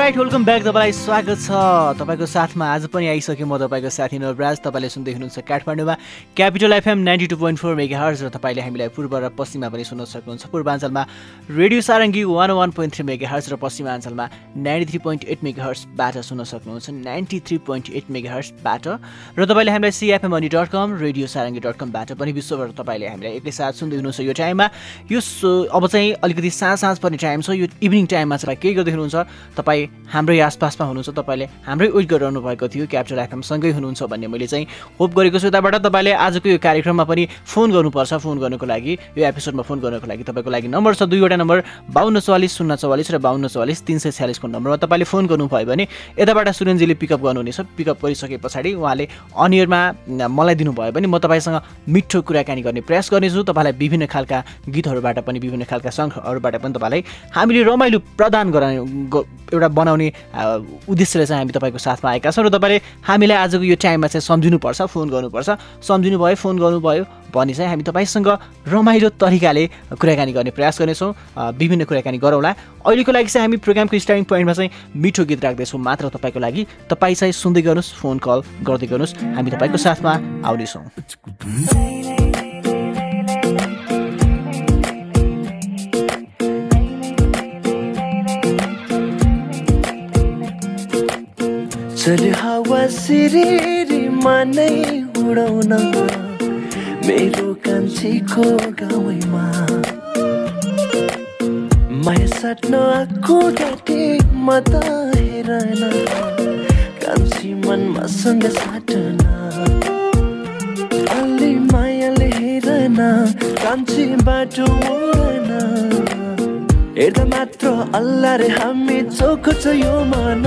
Right welcome back तपाईँलाई स्वागत छ। तपाईँको साथमा आज पनि आइसक्यो म तपाईँको साथी नवराज। तपाईँले सुन्दै हुनुहुन्छ काठमाडौँमा Capital FM ninety two point four megahertz र तपाईँले हामीलाई पूर्व र पश्चिममा पनि सुन्न सक्नुहुन्छ। पूर्वाञ्चलमा radio Sarangi one one point three megahertz र पश्चिमाञ्चलमा नाइन्टी थ्री पोइन्ट एट मेगा हर्सबाट सुन्न सक्नुहुन्छ। नाइन्टी थ्री पोइन्ट एट मेगा हर्सबाट र तपाईँले हामीलाई सिएफएम अनि dot com radio Sarangi dot कमबाट पनि विश्वबाट तपाईँले हामीलाई एकैसाथ सुन्दै हुनुहुन्छ यो टाइममा। यो अब चाहिँ अलिकति साँझ साँझ पर्ने टाइम छ। यो इभिनिङ टाइममा चाहिँ केही गर्दै हुनुहुन्छ? तपाईँ हाम्रै आसपासमा हुनुहुन्छ तपाईँले हाम्रै वेट गरिरहनु भएको थियो क्याप्चर एफएमसँगै हुनुहुन्छ भन्ने मैले चाहिँ होप गरेको छु। यताबाट तपाईँले आजको यो कार्यक्रममा पनि फोन गर्नुपर्छ फोन गर्नुको लागि यो एपिसोडमा फोन गर्नुको लागि तपाईँको लागि नम्बर छ। दुईवटा नम्बर बाहन्न चौवालिस शून्य चौवालिस र बाहन्न चौवालिस तिन सय छ्यालिसको नम्बरमा तपाईँले फोन गर्नुभयो भने यताबाट सुरेन्जीले पिकअप गर्नुहुनेछ। पिकअप गरिसके पछाडि उहाँले अनियरमा मलाई दिनुभयो भने म तपाईँसँग मिठो कुराकानी गर्ने प्रयास गर्नेछु। तपाईँलाई विभिन्न खालका गीतहरूबाट पनि विभिन्न खालका सङ्घहरूबाट पनि तपाईँलाई हामीले रमाइलो प्रदान गराउने एउटा बनाउने उद्देश्यले चाहिँ हामी तपाईँको साथमा आएका छौँ र तपाईँले हामीलाई आजको यो टाइममा चाहिँ सम्झिनुपर्छ फोन गर्नुपर्छ। सम्झिनु भयो फोन गर्नुभयो भने चाहिँ हामी तपाईँसँग रमाइलो तरिकाले कुराकानी गर्ने प्रयास गर्नेछौँ विभिन्न कुराकानी गरौँला। अहिलेको लागि चाहिँ हामी प्रोग्रामको स्टार्टिङ पोइन्टमा चाहिँ मिठो गीत राख्दैछौँ मात्र तपाईँको लागि। तपाईँ चाहिँ सुन्दै गर्नुहोस् फोन कल गर्दै गर्नुहोस्। हामी तपाईँको साथमा आउनेछौँ। हावा सिरिरीमा नै उडाउन मेरो कान्छीको गाउँमा। माया साट्न आएको डाटे म त हेरन कान्छी मनमा सँग साटन। अलि मायाले हेरन कान्छी बाटो मोडन हेर्दा मात्र अल्लाह रे हामी चोखो छ यो मन।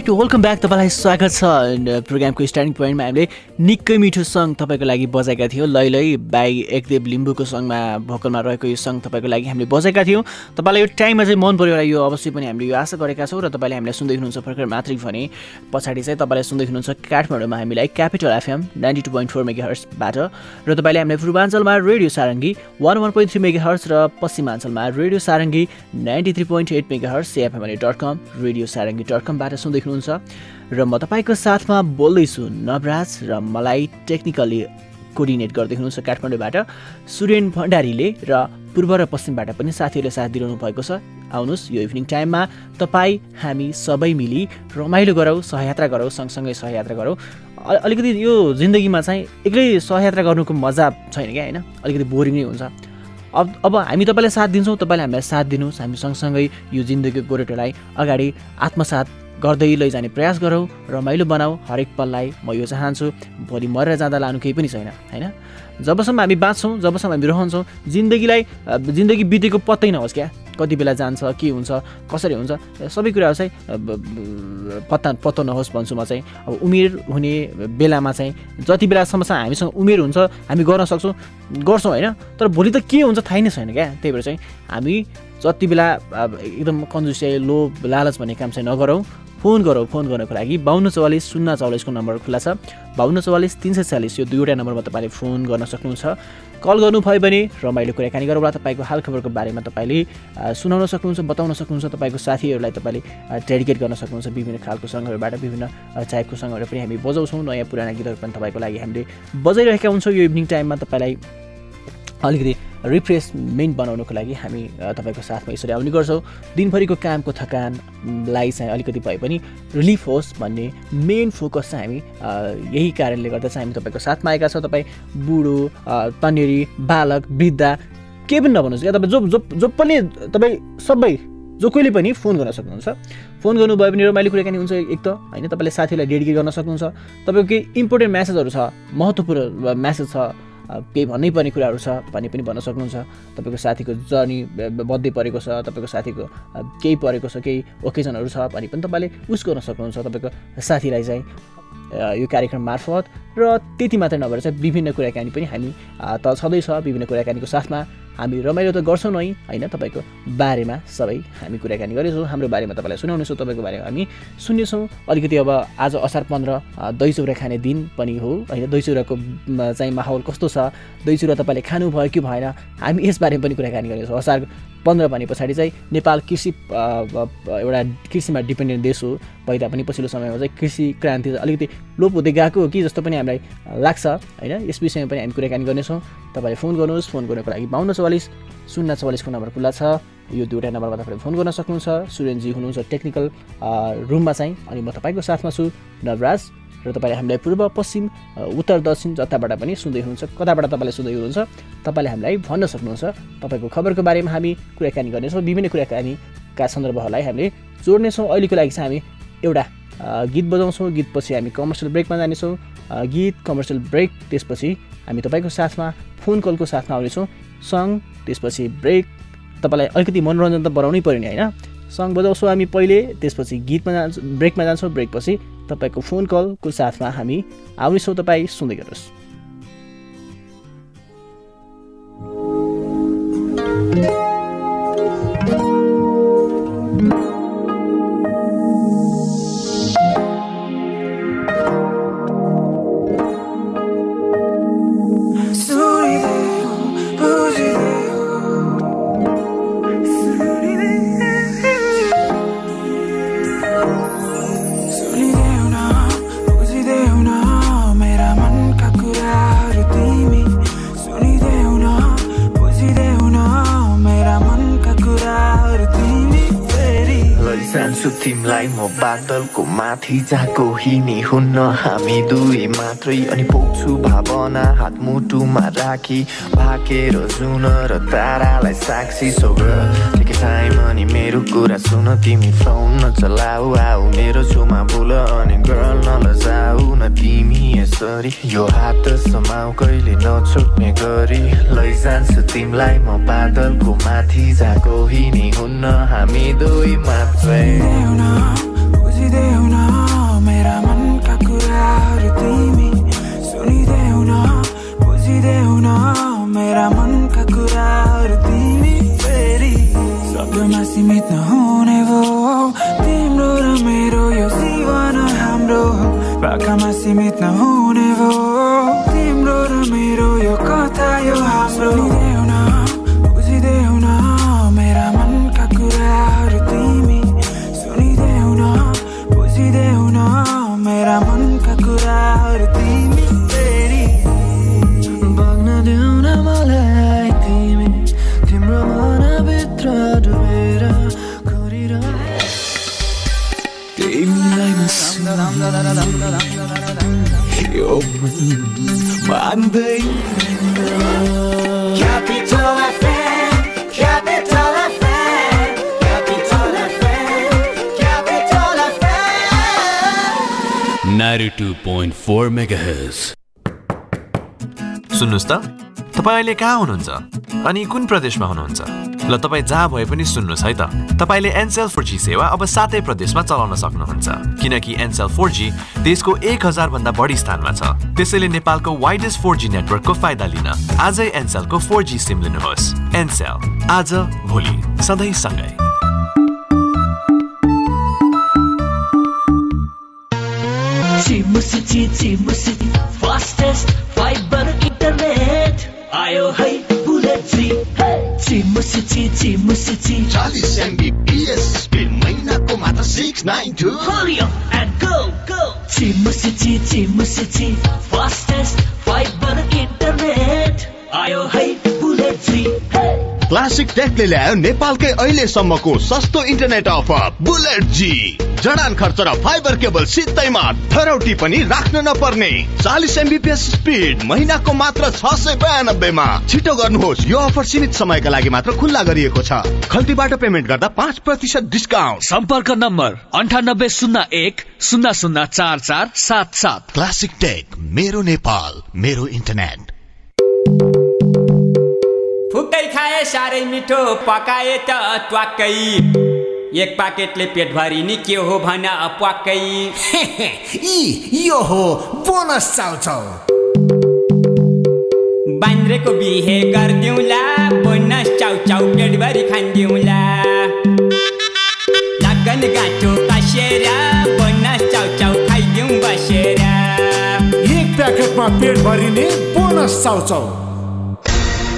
राइट वेलकम ब्याक तपाईँलाई स्वागत छ। प्रोग्रामको स्टार्टिङ पोइन्टमा हामीले निकै मिठो सङ्ग तपाईँको लागि बजाएका थियौँ। लै लै बाई एकदेव लिम्बूको सङ्गमा भोकलमा रहेको यो सङ्ग तपाईँको लागि हामीले बजाएका थियौँ। तपाईँलाई यो टाइममा चाहिँ मन पऱ्यो होला यो अवश्य पनि हामीले यो आशा गरेका छौँ र तपाईँले हामीलाई सुन्दै हुनुहुन्छ भर्खर मात्रै भने। पछाडि चाहिँ तपाईँलाई सुन्दै हुनुहुन्छ काठमाडौँमा हामीलाई Capital FM ninety two point four mega हर्सबाट र तपाईँले हामीलाई पूर्वाञ्चलमा radio Sarangi one one point three megahertz र पश्चिमाञ्चलमा radio Sarangi ninety three point eight megahertz FM dot com radio Sarangi dot कमबाट सुन्दै हुनुहुन्छ। र म तपाईँको साथमा बोल्दैछु नवराज र मलाई टेक्निकली कोर्डिनेट गर्दै हुनुहुन्छ काठमाडौँबाट। सुरेन भण्डारीले र पूर्व र पश्चिमबाट पनि साथीहरूले साथ दिइरहनु भएको छ। आउनुहोस् यो इभिनिङ टाइममा तपाईँ हामी सबै मिली रमाइलो गरौँ सहयात्रा गरौँ सँगसँगै सहयात्रा गरौँ। अलिकति यो जिन्दगीमा चाहिँ एक्लै सहयात्रा गर्नुको मजा छैन क्या होइन? अलिकति बोरिङ नै हुन्छ। अब अब हामी तपाईँलाई साथ दिन्छौँ तपाईँले हामीलाई साथ दिनुहोस् हामी सँगसँगै यो जिन्दगीको गोरेटोलाई अगाडि आत्मसात गर्दै लैजाने प्रयास गरौँ रमाइलो बनाऊ हरेक पललाई म यो चाहन्छु। भोलि मरेर जाँदा लानु केही पनि छैन होइन? जबसम्म हामी बाँच्छौँ जबसम्म हामी रहन्छौँ जिन्दगीलाई जिन्दगी बितेको पत्तै नहोस् क्या। कति बेला जान्छ के हुन्छ कसरी हुन्छ सबै कुराहरू चाहिँ पत्ता पत्तो नहोस् भन्छु म चाहिँ। अब उमेर हुने बेलामा चाहिँ जति बेलासम्म चाहिँ हामीसँग उमेर हुन्छ हामी गर्न सक्छौँ गर्छौँ होइन? तर भोलि त के हुन्छ थाहै नै छैन क्या। त्यही भएर चाहिँ हामी जति बेला एकदम कन्जुसिया लोभ लालच भन्ने काम चाहिँ नगरौँ। फोन गरौँ फोन गर्नको लागि बाहन्न चौवालिस शून्य चौवालिसको नम्बर खुल्ला छ। बाहन्न चौवालिस तिन सय चालिस यो दुईवटा नम्बरमा तपाईँले फोन गर्न सक्नुहुन्छ। कल गर्नुभयो भने रमाइलो कुराकानी गरौँला तपाईँको हालखबरको बारेमा तपाईँले सुनाउन सक्नुहुन्छ बताउन सक्नुहुन्छ तपाईँको साथीहरूलाई तपाईँले डेडिकेट गर्न सक्नुहुन्छ विभिन्न खालको सङ्घहरूबाट विभिन्न टाइपको सङ्घहरू पनि हामी बजाउँछौँ नयाँ पुराना गीतहरू पनि तपाईँको लागि हामीले बजाइरहेका हुन्छौँ। यो इभिनिङ टाइममा तपाईँलाई अलिकति रिफ्रेसमेन्ट बनाउनुको लागि हामी तपाईँको साथमा यसरी आउने गर्छौँ। दिनभरिको कामको थकानलाई चाहिँ अलिकति भए पनि रिलिफ होस् भन्ने मेन फोकस चाहिँ हामी यही कारणले गर्दा चाहिँ हामी तपाईँको साथमा आएका छौँ। तपाईँ बुढो तनेरी बालक वृद्ध केही पनि नभन्नुहोस् या तपाईँ जो जो जो पनि तपाईँ सबै जो कोहीले पनि फोन गर्न सक्नुहुन्छ। फोन गर्नुभयो भने रमाइलो कुराकानी हुन्छ एक त होइन? तपाईँले साथीलाई डेडिकेट गर्न सक्नुहुन्छ। तपाईँको केही इम्पोर्टेन्ट म्यासेजहरू छ महत्त्वपूर्ण म्यासेज छ केही भन्नै पर्ने कुराहरू छ भने पनि भन्न सक्नुहुन्छ। तपाईँको साथीको जर्नी बर्थडे परेको छ तपाईँको साथीको केही परेको छ केही ओकेजनहरू छ भने पनि तपाईँले उस गर्न सक्नुहुन्छ तपाईँको साथीलाई चाहिँ यो कार्यक्रम मार्फत। र त्यति मात्रै नभएर चाहिँ विभिन्न कुराकानी पनि हामी त छँदैछ विभिन्न कुराकानीको साथमा। हामी रमाइलो त गर्छौँ नै होइन? तपाईँको बारेमा सबै हामी कुराकानी गरेछौँ। हाम्रो बारेमा तपाईँलाई सुनाउनेछौँ तपाईँको बारेमा हामी सुन्नेछौँ। अलिकति अब आज असार पन्ध्र दही चौरा खाने दिन पनि हो होइन? दही चौराको चाहिँ माहौल कस्तो छ? दही चौरा तपाईँले खानुभयो कि भएन? हामी यसबारेमा पनि कुराकानी गर्नेछौँ असार पन्ध्र भने पछाडि चाहिँ नेपाल कृषि एउटा कृषिमा डिपेन्डेन्ट देश हो। भए तापनि पछिल्लो समयमा चाहिँ कृषि क्रान्ति अलिकति लोप हुँदै गएको हो कि जस्तो पनि हामीलाई लाग्छ होइन? यस विषयमा पनि हामी कुराकानी गर्नेछौँ। तपाईँले फोन गर्नुहोस् फोन गर्नको लागि बाहन्न चौवालिस शून्य चौवालिसको नम्बर खुल्ला छ। यो दुईवटा नम्बरमा तपाईँले फोन गर्न सक्नुहुन्छ। सुरेनजी हुनुहुन्छ टेक्निकल रुममा चाहिँ। अनि म तपाईँको साथमा छु नवराज। र तपाईँले हामीलाई पूर्व पश्चिम उत्तर दक्षिण जताबाट पनि सुन्दै हुनुहुन्छ। कताबाट तपाईँले सुन्दै हुनुहुन्छ? तपाईँले हामीलाई भन्न सक्नुहुन्छ। तपाईँको खबरको बारेमा हामी कुराकानी गर्नेछौँ। विभिन्न कुराकानीका सन्दर्भहरूलाई हामीले जोड्नेछौँ। अहिलेको लागि चाहिँ हामी एउटा गीत बजाउँछौँ। गीतपछि हामी कमर्सियल ब्रेकमा जानेछौँ। गीत कमर्सियल ब्रेक त्यसपछि हामी तपाईँको साथमा फोन कलको साथमा आउनेछौँ। सङ त्यसपछि ब्रेक तपाईँलाई अलिकति मनोरञ्जन त बनाउनै पऱ्यो नि होइन? सङ बजाउँछौँ हामी पहिले त्यसपछि गीतमा जान्छौँ ब्रेकमा जान्छौँ। ब्रेकपछि तपाईँको फोन कलको साथमा हामी आउनेछौँ। तपाईँ सुन्दै गर्नुहोस्। तिमलाई म बादलको माथि जाको हिँडी हुन्न हामी दुई मात्रै अनि पोख्छु भावना हात मुटुमा राखी भाकेर जुन र तारालाई साक्षी सोग। टाइम अनि मेरो कुरा सुन तिमी फोन नचलाऊ आऊ मेरो छुमा बोल अनि गर्ल नलजाऊ न तिमी यसरी। यो हात समाउ कहिले नछुट्ने गरी। लैजान्छु तिमीलाई म बादलको माथि जाको हिँडी हुन्न हामी दुई मात्रै। सीमित नहुने भो। तिम्रो र मेरो यो हाम्रो पाखामा सीमित नहुने तिम्रो र मेरो यो कथा यो हाम्रो कुराहरू तिमी फेरि बग्न देऊ न मलाई तिमी तिम्रो मनभित्र डुबेर तिमीलाई यो मान्दै 92.4 मेगाहर्ज सुन्नुहोस् त तपाईँ अहिले कहाँ कुन प्रदेशमा हुनुहुन्छ? ल तपाईँ जहाँ भए है त। तपाईँले एनसेल फोर जी सेवा अब सातै प्रदेशमा चलाउन सक्नुहुन्छ। किनकि एनसेल फोर जी देशको एक हजार भन्दा बढी स्थानमा छ। त्यसैले नेपालको वाइडेस्ट फोर जी नेटवर्कको फाइदा लिन आजै एनसेलको फोर जी सिम लिनुहोस्। एनसेल आज भोलि सधैँ सँगै। चिमुसी चिमुसी फास्टेस्ट फाइबर इन्टरनेट आयो है बुलेट जी चिमुसी चिमुसी चालिस एमबिपिएस स्पिड महिनाको मात्र six nine two Hurry up and go, go! चिमुसी चिमुसी फास्टेस्ट फाइबर इन्टरनेट आयो है क्लासिक टेकले ल्यायो नेपालकै अहिलेसम्मको सस्तो इन्टरनेट अफर बुलेट जी जडान खर्च र फाइबर केबल सित्तैमा थरौटी पनि राख्न नपर्ने। चालिस एमबिपिएस स्पिड महिनाको मात्र छ सय बयानब्बेमा। छिटो गर्नुहोस् यो अफर सीमित समयका लागि मात्र खुल्ला गरिएको छ। खल्तीबाट पेमेन्ट गर्दा पाँच प्रतिशत डिस्काउन्ट सम्पर्क नम्बर अन्ठानब्बे शून्य एक शून्य शून्य चार चार सात सात। क्लासिक टेक मेरो नेपाल मेरो इन्टरनेट फुकै खाए साह्रै मिठो पकाए त ट्वाक्कै एक पाकेटले पेटभरि नि के हो भन प्वाक्कै यी यो हो बोनस चाउचाउ। बान्द्रेको बिहे गरिदिउँला बोनस चाउचाउ पेटभरि खानिदिउँला। लगन गाँठो कसेर बोनस चाउचाउ खाइदिउँ बसेर। एक प्याकेटमा पेट भरिने बोनस चाउचाउ।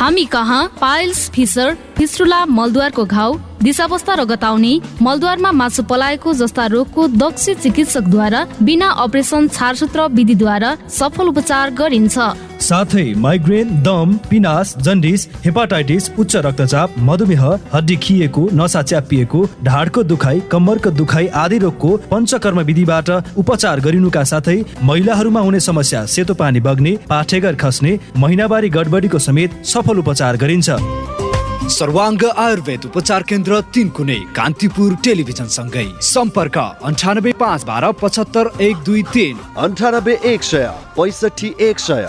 हामी कहाँ पाइल्स फिसर फिस्टुला मलद्वारको घाउ दिशावस्था रगताउने मलद्वारमा मासु पलाएको जस्ता रोगको दक्ष चिकित्सकद्वारा बिना अपरेसन छारसूत्र विधिद्वारा सफल उपचार गरिन्छ। साथै माइग्रेन दम पिनास जन्डिस हेपाटाइटिस उच्च रक्तचाप मधुमेह हड्डी खिएको नसा च्यापिएको ढाडको दुखाइ कम्मरको दुखाइ आदि रोगको पञ्चकर्म विधिबाट उपचार गरिनुका साथै महिलाहरूमा हुने समस्या सेतो पानी बग्ने पाठेगर खस्ने महिनावारी गडबडीको समेत सफल उपचार गरिन्छ। सर्वाङ्ग आयुर्वेद उपचार केन्द्र तिन कुने कान्तिपुर टेलिभिजन सँगै सम्पर्क अन्ठानब्बे पाँच बाह्र पचहत्तर एक दुई तिन। अन्ठानब्बे एक सय पैँसठी एक सय।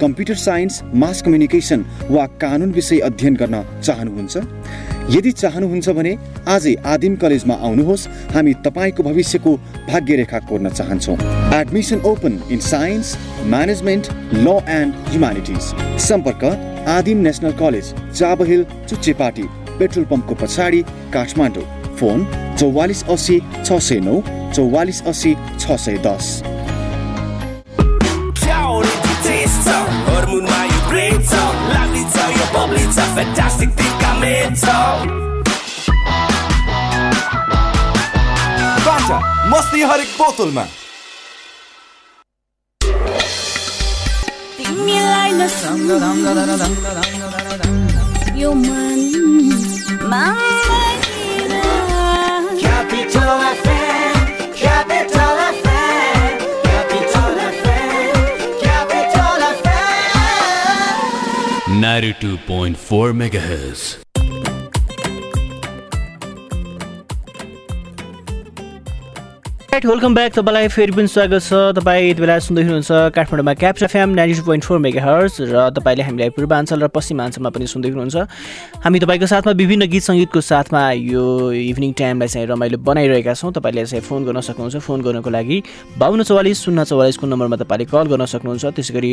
computer science mass communication वा कानुन विषय अध्ययन गर्न चाहनुहुन्छ? यदि चाहनुहुन्छ भने आजै आदिम कलेजमा आउनुहोस्। हामी तपाईँको भविष्यको भाग्यरेखा कोर्न चाहन्छौँ। Admission open in science management law and humanities सम्पर्क Adim national college Chabahil Chuchchepati petrol पम्पको पछाडि काठमाडौँ। फोन चौवालिस असी छ सय नौ चौवालिस असी छ सय दस। Lovely talk, your bubbly talk Fantastic think I'm in talk बाटा मस्ती हरेक बोतलमा तिमीलाई यो मन Capital FM 92.4 megahertz. Right welcome back तपाईँलाई फेरि पनि स्वागत छ तपाईँ यति बेला सुन्दै हुनुहुन्छ काठमाडौँमा Capital FM ninety two point four megahertz र तपाईँले हामीलाई पूर्वाञ्चल र पश्चिमाञ्चलमा पनि सुन्दै हुनुहुन्छ। हामी तपाईँको साथमा विभिन्न गीत सङ्गीतको साथमा यो इभिनिङ टाइमलाई चाहिँ रमाइलो बनाइरहेका छौँ। तपाईँले चाहिँ फोन गर्न सक्नुहुन्छ। फोन गर्नको लागि बाहन्न चौवालिस शून्य चौवालिसको नम्बरमा तपाईँले कल गर्न सक्नुहुन्छ। त्यसै गरी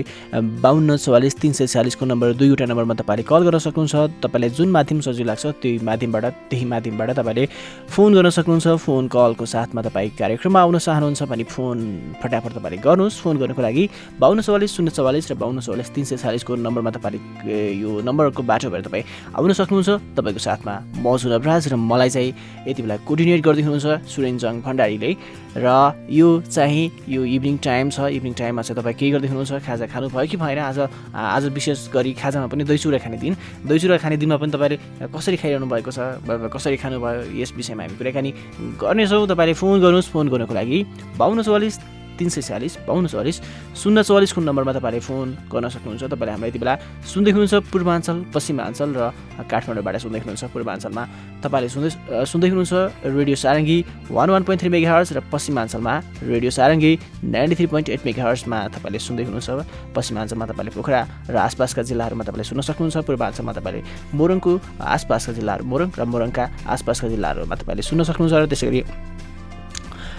बाहन्न चौवालिस तिन सय चालिसको नम्बर दुईवटा नम्बरमा तपाईँले कल गर्न सक्नुहुन्छ। तपाईँलाई जुन माध्यम सजिलो लाग्छ त्यही माध्यमबाट त्यही माध्यमबाट तपाईँले फोन गर्न सक्नुहुन्छ। फोन कलको साथमा तपाईँ कार्यक्रममा आउन चाहनुहुन्छ भने फोन फटाफट तपाईँले गर्नुहोस्। फोन गर्नको लागि बाहन्न चौवालिस शून्य चौवालिस र बाहन्न चौवालिस तिन सय चालिसको नम्बरमा तपाईँले यो नम्बरको बाटो भएर तपाईँ आउन सक्नुहुन्छ। तपाईँको साथमा म सुनभराज र मलाई चाहिँ यति बेला कोर्डिनेट गर्दै हुनुहुन्छ सुरेन्जङ भण्डारीले। र यो चाहिँ यो इभिनिङ टाइम छ। इभिनिङ टाइममा चाहिँ तपाईँ के गर्दै हुनुहुन्छ खाजा खानुभयो कि भएन? आज आज विशेष गरी खाजामा पनि दही चुरा खाने दिन। दही चुरा खाने दिनमा पनि तपाईँले कसरी खाइरहनु भएको छ कसरी खानुभयो यस विषयमा हामी कुराकानी गर्नेछौँ। तपाईँले फोन गर्नुहोस् फोन गर्नको लागि। बाहन्न चौवालिस तिन सय चालिस बाहन्न चौवालिस शून्य चौवालिसको नम्बरमा तपाईँले फोन गर्न सक्नुहुन्छ। तपाईँले हामीलाई यति बेला सुन्दै हुनुहुन्छ पूर्वाञ्चल पश्चिमाञ्चल र काठमाडौँबाट सुन्दै हुनुहुन्छ पूर्वाञ्चलमा। तपाईँले सुन्दै सुन्दै हुनुहुन्छ radio Sarangi one one point three mega र पश्चिमाञ्चलमा radio Sarangi ninety three point eight mega हर्समा तपाईँले सुन्दै हुनुहुन्छ। पश्चिमाञ्चलमा तपाईँले पोखरा र आसपासका जिल्लाहरूमा तपाईँले सुन्न सक्नुहुन्छ। पूर्वाञ्चलमा तपाईँले मोरङको आसपासका जिल्लाहरू मोरङ र मोरङका आसपासका जिल्लाहरूमा तपाईँले सुन्न सक्नुहुन्छ। र त्यसै गरी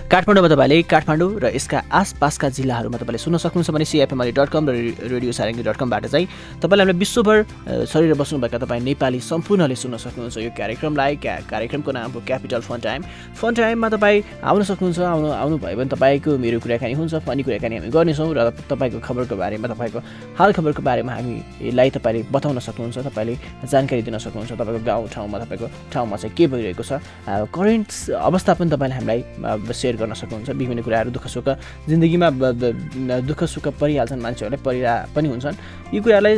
काठमाडौँमा तपाईँले काठमाडौँ र यसका आसपासका जिल्लाहरूमा तपाईँले सुन्न सक्नुहुन्छ भने सिएफएमआली डट कम र रेडियो सारङ्गी डट कमबाट चाहिँ तपाईँले हामीलाई विश्वभर अ, छरेर बस्नुभएका तपाईँ नेपाली सम्पूर्णले सुन्न सक्नुहुन्छ यो कार्यक्रमलाई। क्या कार्यक्रमको नाम हो क्यापिटल फन टाइम फन टाइममा तपाईँ आउन सक्नुहुन्छ आउनु आउनुभयो भने तपाईँको मेरो कुराकानी हुन्छ फनी कुराकानी हामी गर्नेछौँ र तपाईँको खबरको बारेमा तपाईँको हाल खबरको बारेमा हामीलाई तपाईँले बताउन सक्नुहुन्छ तपाईँले जानकारी दिन सक्नुहुन्छ तपाईँको गाउँ ठाउँमा तपाईँको ठाउँमा चाहिँ के भइरहेको छ। करेन्ट अवस्था पनि तपाईँले हामीलाई सेयर गर्न सक्नुहुन्छ। विभिन्न कुराहरू दुःख सुख। जिन्दगीमा दुःख सुख परिहाल्छन् मान्छेहरूले परिरा पनि हुन्छन्। यी कुरालाई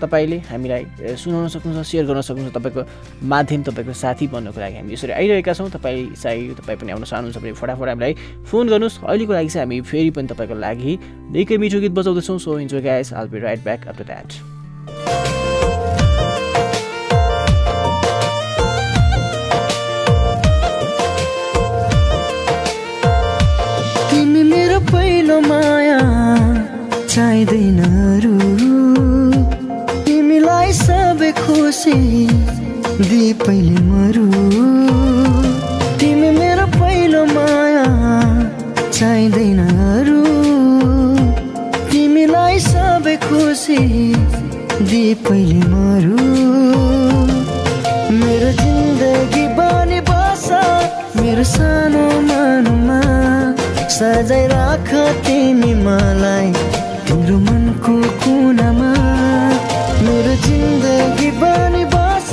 तपाईँले हामीलाई सुनाउन सक्नुहुन्छ सेयर गर्न सक्नुहुन्छ तपाईँको माध्यम तपाईँको साथी बन्नको लागि हामी यसरी आइरहेका छौँ। तपाईँ चाहिँ तपाईँ पनि आउन चाहनुहुन्छ भने फटाफट हामीलाई फोन गर्नुहोस्। अहिलेको लागि चाहिँ हामी फेरि पनि तपाईँको लागि निकै मिठो गीत बजाउँदैछौँ। So enjoy guys all be right back up to that पहिलो माया चाहिँदैन अरू तिमीलाई सबै खुसी पहिले मरु। तिमी मेरो पहिलो माया चाहिँदैन अरू तिमीलाई सबै खुसी पहिले मरु। मेरो जिन्दगी बनी बस मेरो सानो मनमा। सजाइ राख तिमी मलाई। तिम्रो मनको कुनामा मेरो जिन्दगी बनी बस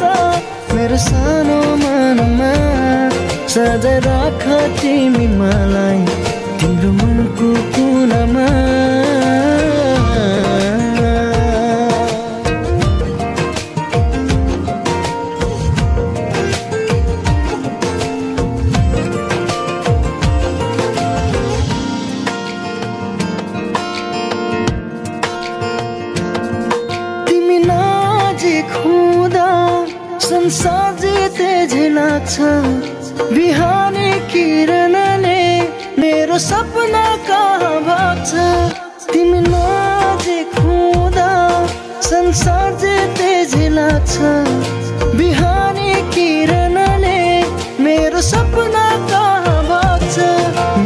मेरो सानो मनमा सजाइ राख तिमी मलाई। तिम्रो मनको कुनामा बिहानी किरणले मेरो सपना भाग्छ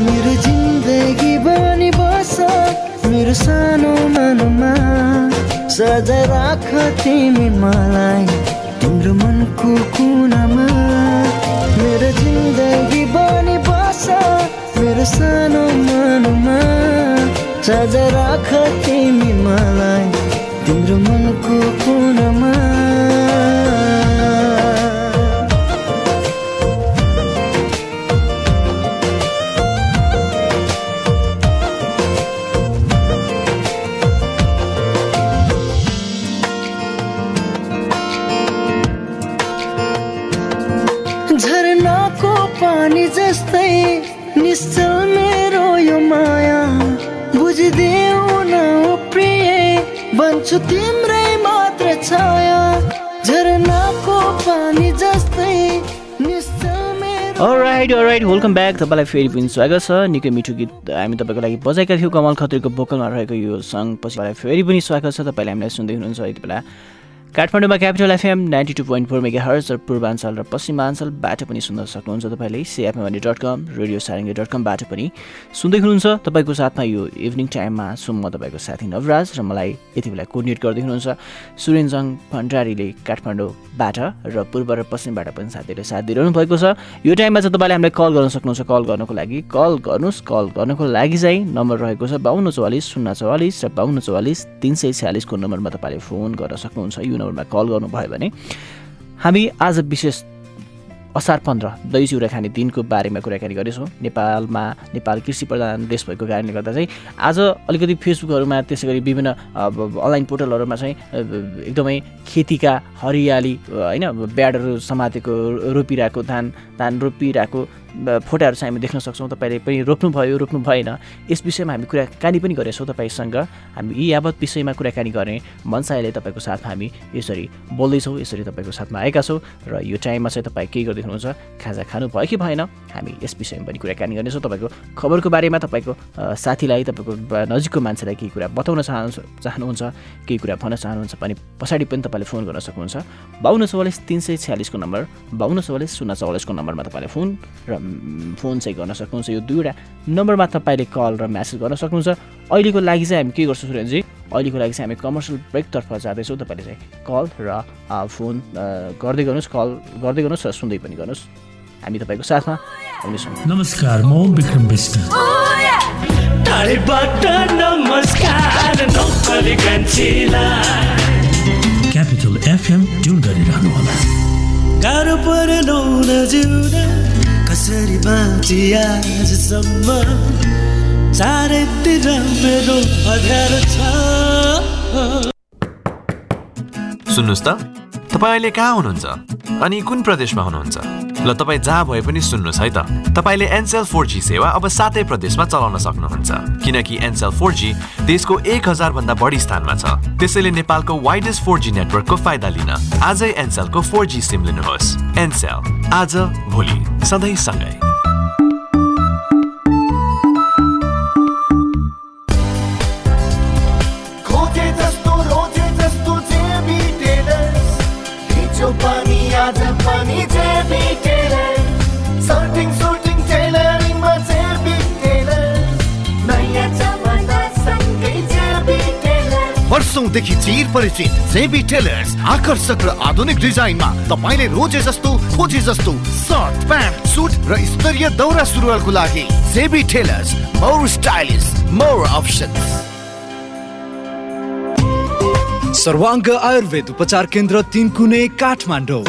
मेरो जिन्दगी बनी बस मेरो सानो मनमा सजा राख तिमी मलाई। तिम्रो मनको कुनामा मेरो जिन्दगी बनी बस मेरो सानो मनमा सजा राख तिमी मलाई। तिम्रो मनको कुनामा राइट राइट वेलकम ब्याक तपाईँलाई फेरि पनि स्वागत छ। निकै मिठो गीत हामी तपाईँको लागि बजाएका थियौँ। कमल खत्रीको बोकलमा रहेको यो सङ्ग पछि फेरि पनि स्वागत छ। तपाईँले हामीलाई सुन्दै हुनुहुन्छ यति बेला। काठमाडौँमा capital FM ninety two point four mega hertz र पूर्वाञ्चल र पश्चिमाञ्चलबाट पनि सुन्न सक्नुहुन्छ तपाईँले। CFMD dot com radio Sarangi dot कमबाट पनि सुन्दै हुनुहुन्छ। तपाईँको साथमा यो इभिनिङ टाइममा सुम म तपाईँको साथी नवराज र मलाई यति बेला कोर्डिनेट गर्दै हुनुहुन्छ सुरेन्जङ भण्डारीले काठमाडौँबाट र पूर्व र पश्चिमबाट पनि साथीहरूले साथ दिइरहनु भएको छ। यो टाइममा चाहिँ तपाईँले हामीलाई कल गर्न सक्नुहुन्छ। कल गर्नको लागि कल गर्नुहोस्। कल गर्नको लागि चाहिँ नम्बर रहेको छ बाहन्न चौवालिस शून्य चौवालिस र बाहन्न चौवालिस तिन सय छ्यालिसको नम्बरमा तपाईँले फोन गर्न सक्नुहुन्छ। यो नम्बरमा कल गर्नुभयो भने हामी आज विशेष असार पन्ध्र दही चिउरा खाने दिनको बारेमा कुराकानी गरेछौँ नेपालमा नेपाल कृषि प्रधान देश भएको कारणले गर्दा चाहिँ आज अलिकति फेसबुकहरूमा त्यसै गरी विभिन्न अनलाइन पोर्टलहरूमा चाहिँ एकदमै खेतीका हरियाली होइन ब्याडहरू समातेको रोपिरहेको धान धान रोपिरहेको फोटाहरू चाहिँ हामी देख्न सक्छौँ तपाईँले पनि रोप्नुभयो रोप्नु भएन यस विषयमा हामी कुराकानी पनि गरेछौँ तपाईँसँग। हामी यी यावत विषयमा कुराकानी गर्ने मनसायले तपाईँको साथमा हामी यसरी बोल्दैछौँ यसरी तपाईँको साथमा आएका छौँ र यो टाइममा चाहिँ तपाईँ के गर्दै हुनुहुन्छ खाजा खानु भयो कि भएन हामी यस विषयमा पनि कुराकानी गर्नेछौँ। तपाईँको खबरको बारेमा तपाईँको साथीलाई तपाईँको नजिकको मान्छेलाई केही कुरा बताउन चाहनुहुन्छ चाहनुहुन्छ केही कुरा भन्न चाहनुहुन्छ भने पछाडि पनि तपाईँले फोन गर्न सक्नुहुन्छ। बाहन्न चौवालिस तिन सय छ्यालिसको नम्बर बाहन्न चौवालिस शून्य चौवालिसको नम्बरमा तपाईँले फोन र फोन चाहिँ गर्न सक्नुहुन्छ यो दुईवटा नम्बरमा तपाईँले कल र म्यासेज गर्न सक्नुहुन्छ। अहिलेको लागि चाहिँ हामी के गर्छौँ सुरेनजी? अहिलेको लागि चाहिँ हामी कमर्सियल ब्रेकतर्फ जाँदैछौँ। तपाईँले चाहिँ कल र फोन गर्दै गर्नुहोस् कल गर्दै गर्नुहोस् र सुन्दै पनि गर्नुहोस्। हामी तपाईँको साथमा हुनेछौँ नमस्कार म Bikram Bista. Capital FM tune गरिरहनु होला। गाह्रो परेन जिउन कसरी बाँची आजसम्म? चारैतिर मेरो अध्यारो छ। सुन्नुहोस् त तपाईँ अहिले कहाँ हुनुहुन्छ? अनि कुन प्रदेशमा हुनुहुन्छ? ल तपाईँ जहाँ भए पनि सुन्नुहोस् है त। तपाईँले एनसेल फोर जी सेवा अब सातै प्रदेशमा चलाउन सक्नुहुन्छ। किनकि एनसेल फोर जी देशको एक हजार भन्दा बढी स्थानमा छ। त्यसैले नेपालको वाइडेस्ट फोर जी नेटवर्कको फाइदा लिन आजै एनसेलको फोर जी सिम लिनुहोस्। एनसेल आज भोलि सधैँ सँगै। आज पनि जेबी वर्षौंदेखि चिर परिचित जेबी टेलर्स आकर्षक र आधुनिक डिजाइनमा तपाईँले रोजे जस्तो खोजे जस्तो सर्ट प्यान्ट सुट र स्तरीय दौरा सुरुवालको लागि JB tailors more stylish more options सर्वाङ्ग Ayurveda उपचार केन्द्र तिन कुने काठमाडौँ।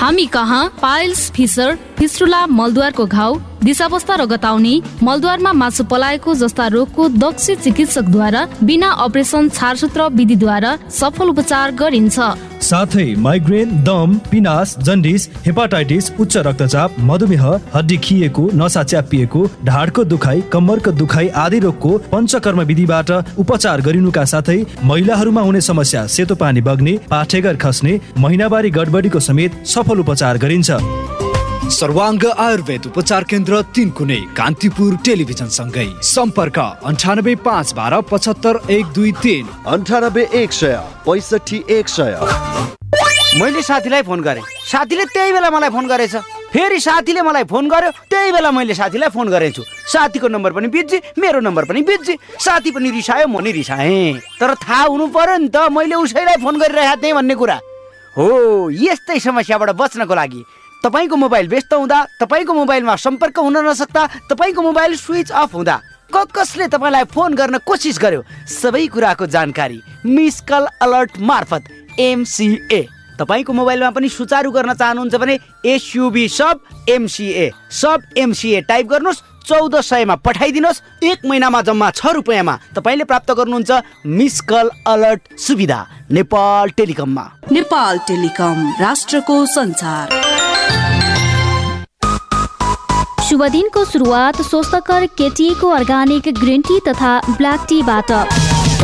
हामी कहाँ? पाइल्स फिसर फिस्टुला मलद्वारको घाउ दिशावस्था र गताउने मलद्वारमा मासु पलाएको जस्ता रोगको दक्ष चिकित्सकद्वारा बिना अपरेसन छारसूत्र विधिद्वारा सफल उपचार गरिन्छ। साथै माइग्रेन दम पिनास जन्डिस हेपाटाइटिस उच्च रक्तचाप मधुमेह हड्डी खिएको नसा च्यापिएको ढाडको दुखाइ कम्मरको दुखाइ आदि रोगको पञ्चकर्म विधिबाट उपचार गरिनुका साथै महिलाहरूमा हुने समस्या सेतो पानी बग्ने पाठेघर खस्ने महिनावारी गडबडीको समेत सफल उपचार गरिन्छ। सर्वाङ्ग आयुर्वेद उपचार केन्द्र तिन कुनै कान्तिपुर टेलिभिजन सँगै सम्पर्क अन्ठानब्बे पाँच बाह्र पचहत्तर एक दुई तिन। अन्ठानब्बे एक सय पैँसठी एक सय। मैले साथीलाई फोन गरेँ। साथीले त्यही बेला मलाई फोन गरेछ। फेरि साथीले मलाई फोन गर्यो। त्यही बेला मैले साथीलाई फोन गरेछु। साथीको नम्बर पनि बिजी मेरो नम्बर पनि बिजी साथी पनि रिसायो म नि रिसाएँ। तर थाहा हुनु पर्यो नि त मैले उसैलाई फोन गरिरहेको थिएँ भन्ने कुरा। हो यस्तै समस्याबाट बच्नको लागि। तपाईँको मोबाइल व्यस्त हुँदा तपाईँको मोबाइलमा सम्पर्क हुन नसक्दा तपाईँको मोबाइल स्विच अफ हुँदा कसले तपाईँलाई फोन गर्न कोसिस गर्यो? सबै कुराको जानकारी मिस कल अलर्ट मार्फत एमसिए तपाईँको मोबाइलमा पनि सुचारू गर्न चाहनुहुन्छ भने SUB sub MCA sub MCA type गर्नुहोस् चौध सयमा पठाइदिनुहोस् एक महिनामा जम्मा छ रुपियाँमा तपाईँले प्राप्त गर्नुहुन्छ मिस कल अलर्ट सुविधा। नेपाल टेलिकममा। नेपाल टेलिकम राष्ट्रको संचार शुभ दिनको सुरुवात स्वस्थकर केटिएको अर्ग्यानिक ग्रिन टी तथा ब्ल्याक टीबाट।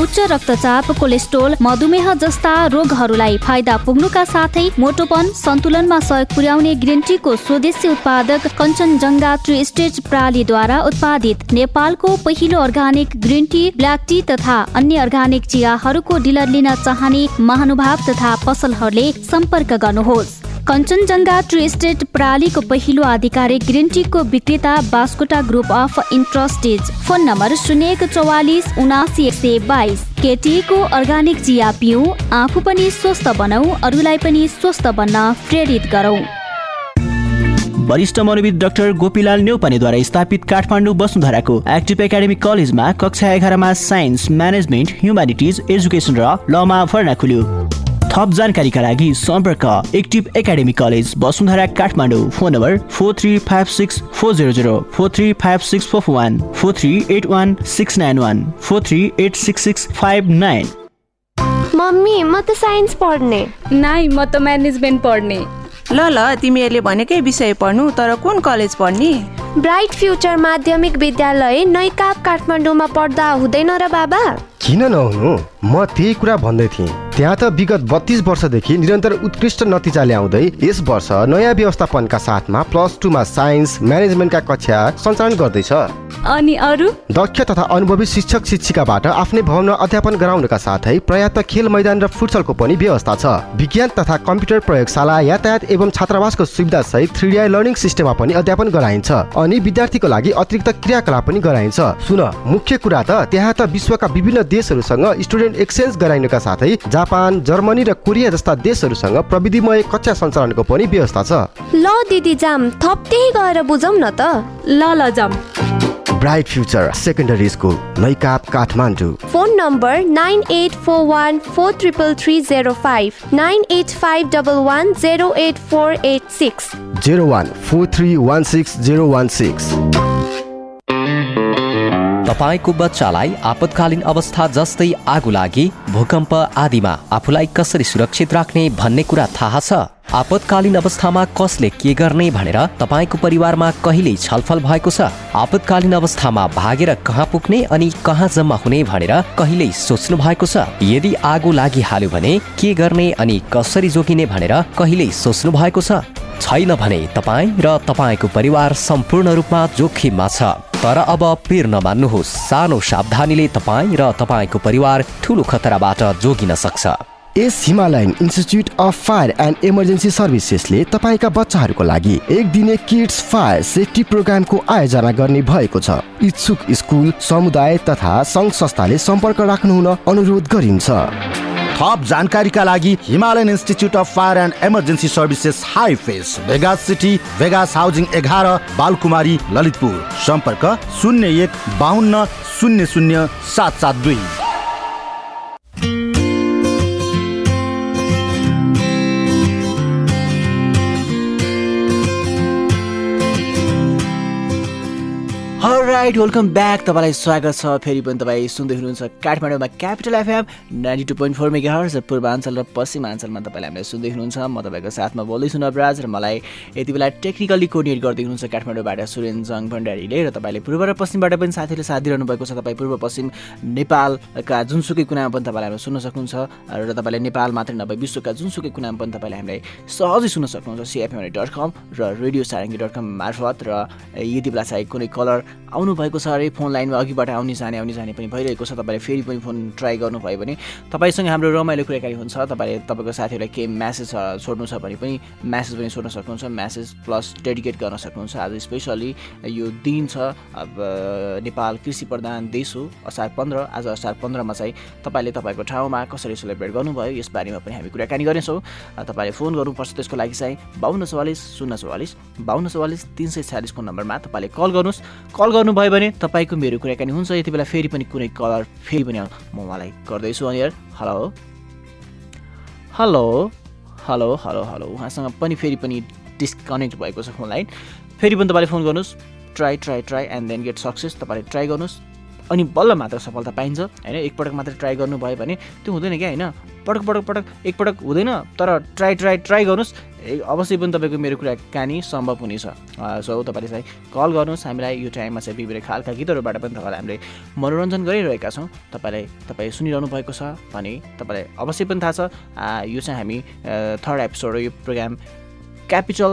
उच्च रक्तचाप कोलेस्ट्रोल मधुमेह जस्ता रोगहरूलाई फाइदा पुग्नुका साथै मोटोपन सन्तुलनमा सहयोग पुर्याउने ग्रिन टीको स्वदेशी उत्पादक कञ्चनजङ्घा ट्री स्टेट प्रणालीद्वारा उत्पादित नेपालको पहिलो organic green tea black tea तथा अन्य अर्ग्यानिक चियाहरूको डिलर लिन चाहने महानुभाव तथा पसलहरूले सम्पर्क गर्नुहोस्। कञ्चनजङ्घा ट्री स्टेट प्रणालीको पहिलो आधिकारिक ग्रिन टीको विक्रेता बास्कोटा ग्रुप अफ इन्ट्रस्टेज। फोन नम्बर शून्य एक चौवालिस उनासी एक सय बाइस। केटीको अर्ग्यानिक चिया पिउ आफू पनि स्वस्थ बनाऊ अरूलाई पनि स्वस्थ बन्न प्रेरित गरौँ। वरिष्ठ मनोविद डाक्टर गोपीलाल नेौपानेद्वारा स्थापित काठमाडौँ वसुन्धराको एक्टिभ एकाडेमी कलेजमा कक्षा एघारमा साइन्स म्यानेजमेन्ट ह्युमानिटिज एजुकेसन र लमा भर्ना खुल्यो। थप जानकारीका लागि सम्पर्क active academy college Basundhara Kathmandu phone number four three five six four zero zero four three five six four one four three eight one six nine one four three eight six six five nine. Mummy म त science पढ्ने। नाइ म त management पढ्ने। ल ल तिमीहरूले भनेकै विषय पढ्नु तर कुन कलेज पढ्ने? ब्राइट फ्युचर माध्यमिक विद्यालय नैकाप काठमाडौँमा पढ्दा हुँदैन र बाबा? किन नहुनु म त्यही कुरा भन्दै थिएँ। त्यहाँ त विगत बत्तीस वर्षदेखि निरन्तर उत्कृष्ट नतिजा ल्याउँदै यस वर्ष नयाँ व्यवस्थापनका साथमा प्लस टूमा साइन्स म्यानेजमेन्टका कक्षा सञ्चालन गर्दैछ। अनि अरू? दक्ष तथा अनुभवी शिक्षक शिक्षिकाबाट आफ्नै भवनमा अध्यापन गराउनका साथै पर्याप्त खेल मैदान र फुटसलको पनि व्यवस्था छ। विज्ञान तथा कम्प्युटर प्रयोगशाला यातायात एवं छात्रावासको सुविधा सहित थ्री लर्निङ सिस्टममा पनि अध्यापन गराइन्छ। अनि विद्यार्थीको लागि अतिरिक्त क्रियाकलाप पनि गराइन्छ। सुन मुख्य कुरा त त्यहाँ त विश्वका विभिन्न देशहरूसँग स्टुडेन्ट एक्सचेन्ज गराइनुका साथै जापान जर्मनी र कोरिया जस्ता देशहरूसँग प्रविधिमय कक्षा सञ्चालनको पनि व्यवस्था छ। ल दिदी जाम थप त्यही गएर बुझौँ न त। ल ल जाम। Bright future secondary school Naikap Kathmandu. Phone number nine eight four one four triple three zero five nine eight five double one zero eight four eight six. Zero one four three one six zero one six. तपाईँको बच्चालाई आपतकालीन अवस्था जस्तै आगो लागि भूकम्प आदिमा आफूलाई कसरी सुरक्षित राख्ने भन्ने कुरा थाहा छ? आपतकालीन अवस्थामा कसले के गर्ने भनेर तपाईँको परिवारमा कहिल्यै छलफल भएको छ? आपतकालीन अवस्थामा भागेर कहाँ पुग्ने अनि कहाँ जम्मा हुने भनेर कहिल्यै सोच्नु भएको छ? यदि आगो लागिहाल्यो भने के गर्ने अनि कसरी जोगिने भनेर कहिल्यै सोच्नु भएको छ? छैन भने तपाईँ र तपाईँको परिवार सम्पूर्ण रूपमा जोखिममा छ। तर अब पिर नमान्नुहोस् सानो सावधानीले तपाईँ र तपाईँको परिवार ठुलो खतराबाट जोगिन सक्छ। यस Himalayan institute of fire and emergency सर्भिसेसले तपाईँका बच्चाहरूको लागि एक दिने किड्स फायर सेफ्टी प्रोग्रामको आयोजना गर्ने भएको छ। इच्छुक स्कुल समुदाय तथा सङ्घ संस्थाले सम्पर्क राख्नुहुन अनुरोध गरिन्छ। थप जानकारीका लागि Himalayan institute of fire and emergency services high face Vegas city Vegas housing एघार बालकुमारी ललितपुर। सम्पर्क शून्य एक बाहन्न शून्य शून्य सात सात दुई। राइट वेलकम ब्याक तपाईँलाई स्वागत छ। फेरि पनि तपाईँ सुन्दै हुनुहुन्छ काठमाडौँमा capital FM ninety two point four mega hertz Purwanchal र पश्चिमाञ्चलमा तपाईँले हामीलाई सुन्दै हुनुहुन्छ। म तपाईँको साथमा बोल्दैछु नवराज र मलाई यति बेला टेक्निकली कोर्डिनेट गर्दै हुनुहुन्छ काठमाडौँबाट सुरेन जङ भण्डारीले र तपाईँले पूर्व र पश्चिमबाट पनि साथीहरूले साथ दिइरहनु भएको छ। तपाईँ पूर्व पश्चिम नेपालका जुनसुकै कुनामा पनि तपाईँले हामीलाई सुन्न सक्नुहुन्छ र तपाईँले नेपाल मात्रै नभए विश्वका जुनसुकै कुनामा पनि तपाईँले हामीलाई सहजै सुन्न सक्नुहुन्छ। सिएफएमआई डट कम र रेडियो सारङ्गी डट कम मार्फत र यति बेला चाहिँ कुनै कलर आउनुभएको छ अरे फोन लाइनमा अघिबाट आउने जाने आउने जाने पनि भइरहेको छ। तपाईँले फेरि पनि फोन ट्राई गर्नुभयो भने तपाईँसँग हाम्रो रमाइलो कुराकानी हुन्छ। तपाईँले तपाईँको साथीहरूलाई केही म्यासेज छोड्नु छ भने पनि म्यासेज पनि छोड्न सक्नुहुन्छ। म्यासेज प्लस डेडिकेट गर्न सक्नुहुन्छ। आज स्पेसली यो दिन छ। अब नेपाल कृषि प्रधान देश हो। असार पन्ध्र आज असार पन्ध्रमा चाहिँ तपाईँले तपाईँको ठाउँमा कसरी सेलिब्रेट गर्नुभयो यसबारेमा पनि हामी कुराकानी गर्नेछौँ। तपाईँले फोन गर्नुपर्छ त्यसको लागि चाहिँ बाहन्न चौवालिस शून्य चौवालिस बाहन्न चौवालिस तिन सय छ्यालिसको नम्बरमा तपाईँले कल गर्नुहोस्। कल गर्नुभयो भने तपाईँको मेरो कुराकानी हुन्छ। यति बेला फेरि पनि कुनै कलर फेरि पनि म उहाँलाई गर्दैछु अनि hello hello hello hello hello उहाँसँग पनि फेरि पनि डिस्कनेक्ट भएको छ फोन लाइन फेरि पनि तपाईँले फोन गर्नुहोस्। Try try try and then get success तपाईँले ट्राई गर्नुहोस्। अनि बल्ल मात्र सफलता पाइन्छ होइन? एकपटक मात्र ट्राई गर्नुभयो भने त्यो हुँदैन क्या होइन? पटक पटक पटक एकपटक हुँदैन तर ट्राई ट्राई ट्राई गर्नुहोस्। अवश्य पनि तपाईँको मेरो कुरा कहानी सम्भव हुनेछ सो तपाईँले चाहिँ कल गर्नुहोस्। हामीलाई यो टाइममा चाहिँ विभिन्न खालका गीतहरूबाट पनि तपाईँलाई हामीले मनोरञ्जन गरिरहेका छौँ। तपाईँलाई तपाईँ सुनिरहनु भएको छ भने तपाईँलाई अवश्य पनि थाहा छ। यो चाहिँ हामी थर्ड एपिसोड हो यो प्रोग्राम क्यापिटल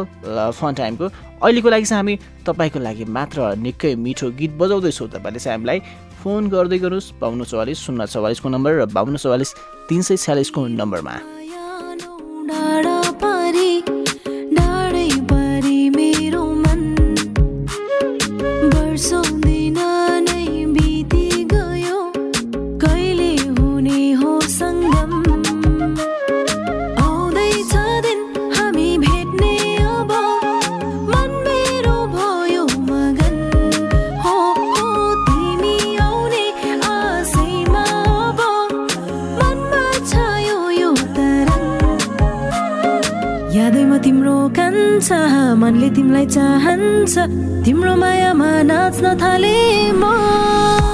फन टाइमको अहिलेको लागि चाहिँ हामी तपाईँको लागि मात्र निकै मिठो गीत बजाउँदैछौँ। तपाईँले चाहिँ हामीलाई फोन गर्दै गर्नुहोस्। बाहन्न चौवालिस शून्य चौवालिसको नम्बर र बाहन्न चौवालिस तिन सय छ्यालिसको नम्बरमा। पारी पारी मेरो मन। वर्षौ मनले तिमीलाई चाहन्छ तिम्रो मायामा नाच्न थाले म।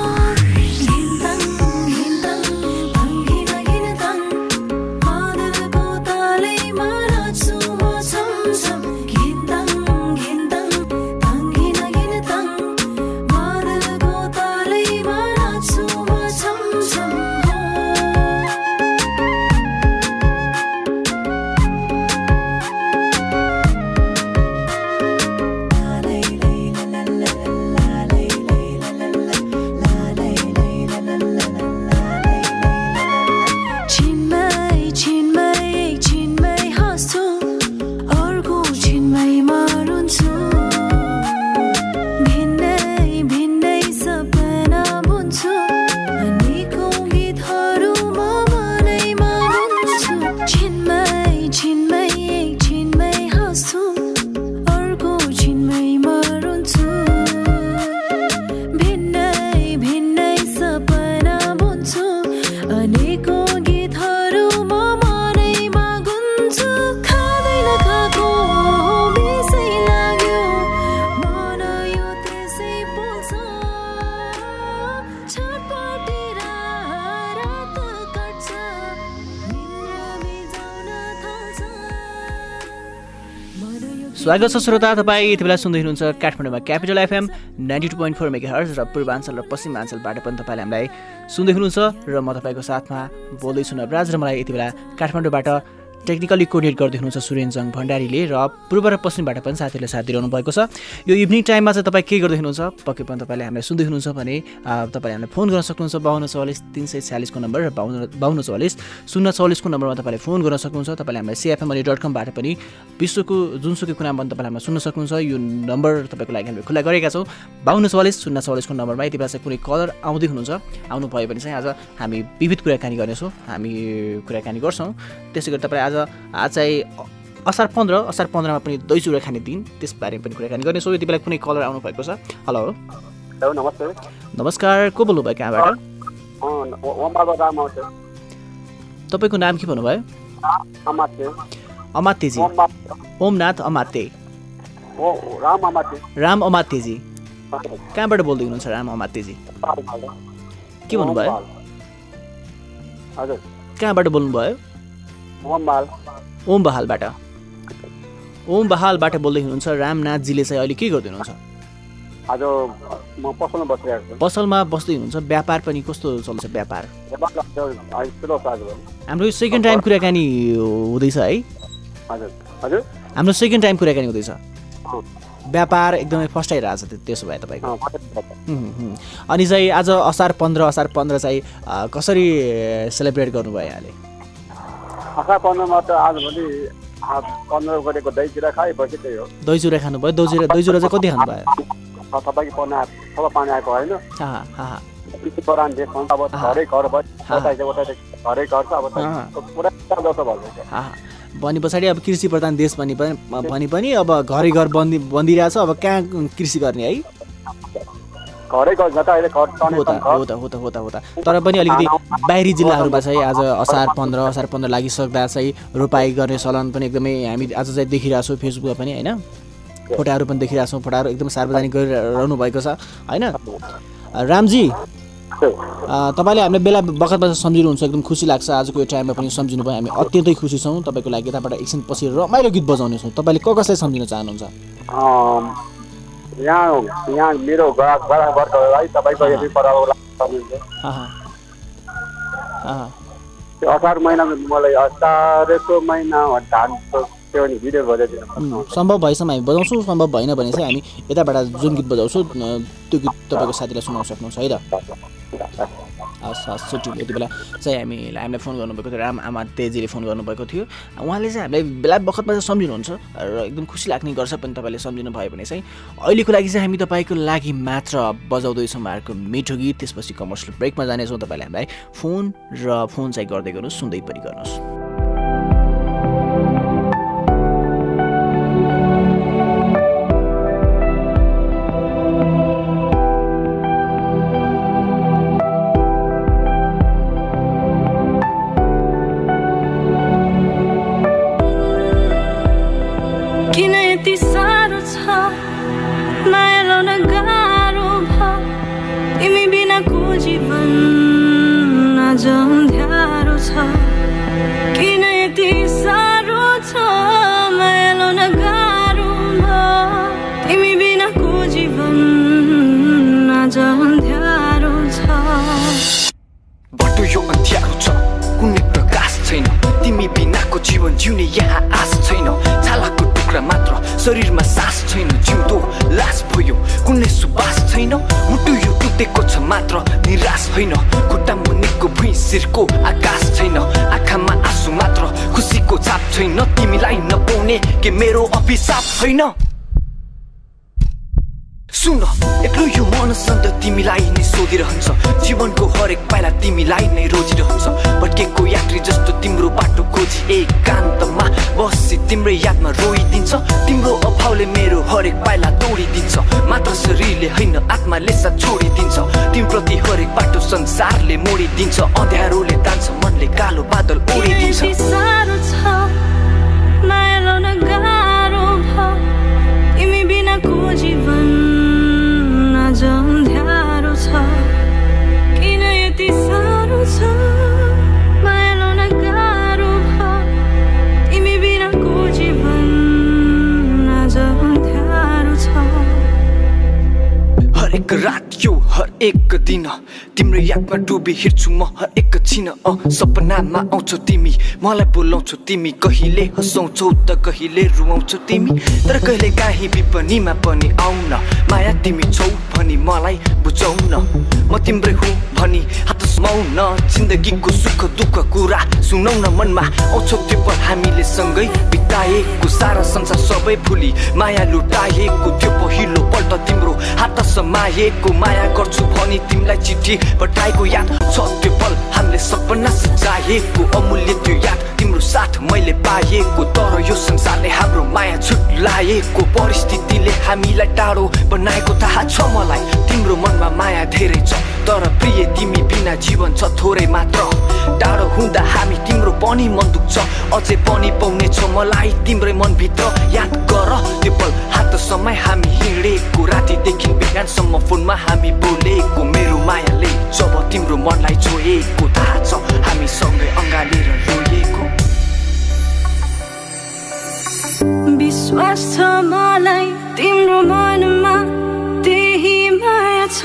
स्वागत छ श्रोता तपाईँ यति बेला सुन्दै हुनुहुन्छ काठमाडौँमा capital FM ninety two point four mega hertz र पूर्वाञ्चल र पश्चिमाञ्चलबाट पनि तपाईँले हामीलाई सुन्दै हुनुहुन्छ र म तपाईँको साथमा बोल्दैछु नवराज र मलाई यति बेला काठमाडौँबाट टेक्निकली कोर्डिनेट गर्दै हुनुहुन्छ सुरेन्जङ भण्डारीले र पूर्व र पश्चिमबाट पनि साथीहरूले साथ दिइरहनु भएको छ। यो इभिनिङ टाइममा चाहिँ तपाईँ के गर्दै हुनुहुन्छ? पक्कै पनि तपाईँले हामीलाई सुन्दै हुनुहुन्छ भने तपाईँले हामीलाई फोन गर्न सक्नुहुन्छ। बाहन्न चौवालिस तिन सय छ्यालिसको नम्बर र बाहन्न बाहन्न चौवालिस शून्य चौवालिसको नम्बरमा तपाईँले फोन गर्न सक्नुहुन्छ। तपाईँले हामीलाई सिएफएम अनि डट कमबाट पनि विश्वको जुनसुकै कुनामा पनि तपाईँले हामीलाई सुन्न सक्नुहुन्छ। यो नम्बर तपाईँको लागि हामीले खुल्ला गरेका छौँ। बाहन्न चौवालिस शून्य चौवालिसको नम्बरमा यति बेला चाहिँ कुनै कलर आउँदै हुनुहुन्छ। आउनु भयो भने चाहिँ आज हामी विविध कुराकानी गर्नेछौँ। हामी कुराकानी गर्छौँ। त्यसै गरी तपाईँ आज आज चाहिँ असार पन्ध्र असार पन्ध्रमा पनि दही चुरा खाने दिन त्यसबारे पनि कुराकानी गर्नेछौँ यति बेला कुनै कलर आउनु भएको छ हेलो नमस्कार को बोल्नुभयो कहाँबाट? तपाईँको नाम के भन्नुभयो? अमात्यजी। ओमनाथ अमात्य। राम अमात्यजी। कहाँबाट बोल्दै हुनुहुन्छ राम अमात्यजी? के भन्नुभयो? हजुर। कहाँबाट बोल्नुभयो? ओम बहालबाट ओम बहालबाट बोल्दै हुनुहुन्छ रामनाथजीले चाहिँ अहिले के गर्दै हुनुहुन्छ आज म पसलमा बसिरहेको छु। पसलमा बस्दै हुनुहुन्छ। व्यापार पनि कस्तो चल्छ व्यापार? छ हाम्रो सेकेन्ड टाइम कुराकानी हुँदैछ है। हजुर हाम्रो सेकेन्ड टाइम कुराकानी हुँदैछ। व्यापार एकदमै फस्टाइरहेछ त्यो- त्यसो भए तपाईँको। अनि चाहिँ आज असार पन्ध्र असार पन्ध्र चाहिँ कसरी सेलिब्रेट गर्नुभयो यहाँले? आशा पन्ध्रमा त आजभोलि पन्ध्र गरेको दही चिरा खाएपछि त्यही हो। दही चुरा खानुभयो? दही चुरा दही चुरा चाहिँ कति खानुभयो? तपाईँको पन्ध्र सब पानी आएको होइन। देश भन्छ अब घरै घर भयो। घरै घर छ। अब पुरा जस्तो भइसक्यो हा भने पछाडि अब कृषि प्रधान देश भने पनि भने पनि अब घरै घर बन्दी बन्दिरहेछ। अब कहाँ कृषि गर्ने है? घरै घर जता अहिले घर हो त हो त हो त हो त हो त। तर पनि अलिकति बाहिरी जिल्लाहरूमा चाहिँ आज असार पन्ध्र असार पन्ध्र लागिसक्दा चाहिँ रोपाइ गर्ने चलन पनि एकदमै हामी आज चाहिँ देखिरहेको छौँ फेसबुकमा पनि होइन? फोटाहरू पनि देखिरहेको छौँ फोटाहरू एकदम सार्वजनिक गरिरहनु भएको छ होइन? रामजी तपाईँले हामीले बेला बखतमा सम्झिनुहुन्छ एकदम खुसी लाग्छ आजको यो टाइममा पनि सम्झिनु भयो हामी अत्यन्तै खुसी छौँ तपाईँको लागि यताबाट एकछिन पछि रमाइलो गीत बजाउनेछौँ। तपाईँले क कसलाई सम्झिन चाहनुहुन्छ? यहाँ यहाँ मेरो गडा गडा वर्गलाई तपाईँको यदि हा। त्यो असार महिनामा मलाई असारको महिना धानको त्यो नि भिडियो बजाइदिनु सम्भव भएसम्म हामी बजाउँछौँ सम्भव भएन भने चाहिँ हामी यताबाट जुन गीत बजाउँछौँ त्यो गीत तपाईँको साथीलाई सुनाउन सक्नुहुन्छ है त? हस् हस् छुट्टी यति बेला चाहिँ हामीलाई हामीलाई फोन गर्नुभएको थियो राम आमा तेजीले फोन गर्नुभएको थियो। उहाँले चाहिँ हामीलाई बेला बखतमा चाहिँ सम्झिनुहुन्छ र एकदम खुसी लाग्ने गर्छ पनि तपाईँले सम्झिनु भयो भने चाहिँ। अहिलेको लागि चाहिँ हामी तपाईँको लागि मात्र बजाउँदैछौँ उहाँहरूको मिठो गीत त्यसपछि कमर्सियल ब्रेकमा जानेछौँ। तपाईँले हामीलाई फोन र फोन चाहिँ गर्दै गर्नुहोस् सुन्दै पनि गर्नुहोस्। हरेक रात यो हरेक दिन तिम्रो यादमा डुबी हिँड्छु म हरेक छिन अ सपनामा आउँछौ तिमी। मलाई बोलाउँछौ तिमी कहिले हँसाउँछौ त कहिले रुवाउँछौ तिमी। तर कहिले काहीँ विपनीमा पनि आउन माया तिमी छौ भनी मलाई बुझाउन। म तिम्रै हुँ भनी हात सुमाउन जिन्दगीको सुख दुःख कुरा सुनाउन मनमा आउँछौ त्यो पल हामीले सँगै बिताएको सारा संसार सबै भुली माया लुटाएको त्यो पहिलो पल्ट तिम्रो हात समाएको माया गर्छु भनी तिमीलाई चिठी पठाएको याद छ त्यो पल हामीले सपना सजाएको अमूल्य त्यो याद। तिम्रो साथ मैले पाएको तर यो संसारले हाम्रो माया छुट्यो लाएको परिस्थितिले हामीलाई टाढो बनाएको थाहा छ मलाई। तिम्रो मनमा माया धेरै छ तर प्रिय तिमी बिना जीवन छ थोरै मात्र टाढो हुँदा हामी तिम्रो पनि मन दुख्छ अझै पनि पाउने छ मलाई। तिम्रै मनभित्र याद गर त्यो पल हात समय हामी हिँडेको। रातिदेखि बिहानसम्म फोनमा हामी बोलेको मेरो मायाले जब तिम्रो मनलाई छोएको थाहा छ हामी सँगै अँगालेर रोएको। विश्वास छ मलाई तिम्रो मनमा त्यही माया छ।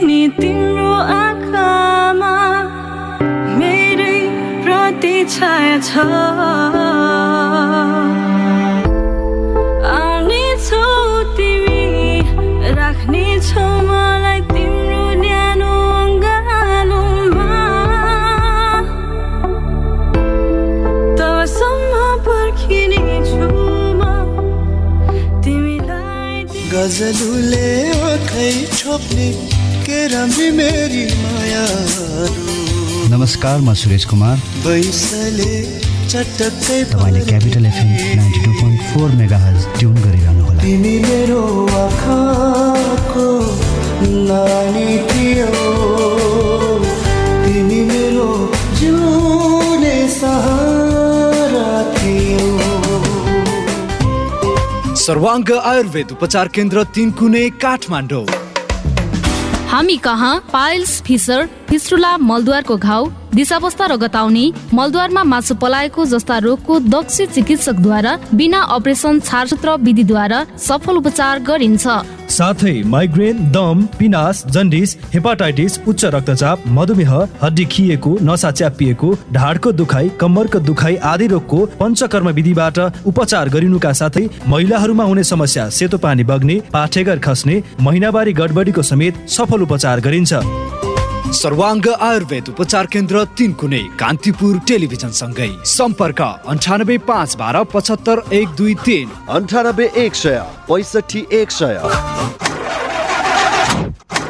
नि तिम्रो आँखामा छाया छ। गजलुले आँखै छोप्ने के राम्री मेरी माया नमस्कार म सुरेश कुमार। बैसले चटक्कै तपाईँले capital FM ninety two point four mega tune गरिरहनु होला तिमी मेरो आँखाको नानी थियो। तिमी मेरो जिउने सहारा सर्वाङ्ग आयुर्वेद उपचार केन्द्र तिन कुने काठमाडौँ। हामी कहाँ? पाइल्स फिसर फिस्टुला मलद्वारको घाउ। दिशावस्था र गताउने मलद्वारमा मासु पलाएको जस्ता रोगको दक्ष चिकित्सकद्वारा बिना अपरेसन छारसूत्र विधिद्वारा सफल उपचार गरिन्छ। साथै माइग्रेन दम पिनास जन्डिस हेपाटाइटिस उच्च रक्तचाप मधुमेह हड्डी खिएको नसा च्यापिएको ढाडको दुखाइ कम्मरको दुखाइ आदि रोगको पञ्चकर्म विधिबाट उपचार गरिनुका साथै महिलाहरूमा हुने समस्या सेतो पानी बग्ने पाठेघर खस्ने महिनावारी गडबडीको समेत सफल उपचार गरिन्छ। सर्वाङ्ग आयुर्वेद उपचार केन्द्र तिन कुने कान्तिपुर टेलिभिजन सँगै सम्पर्क अन्ठानब्बे पाँच बाह्र पचहत्तर एक दुई तिन। अन्ठानब्बे एक सय पैँसठी एक सय।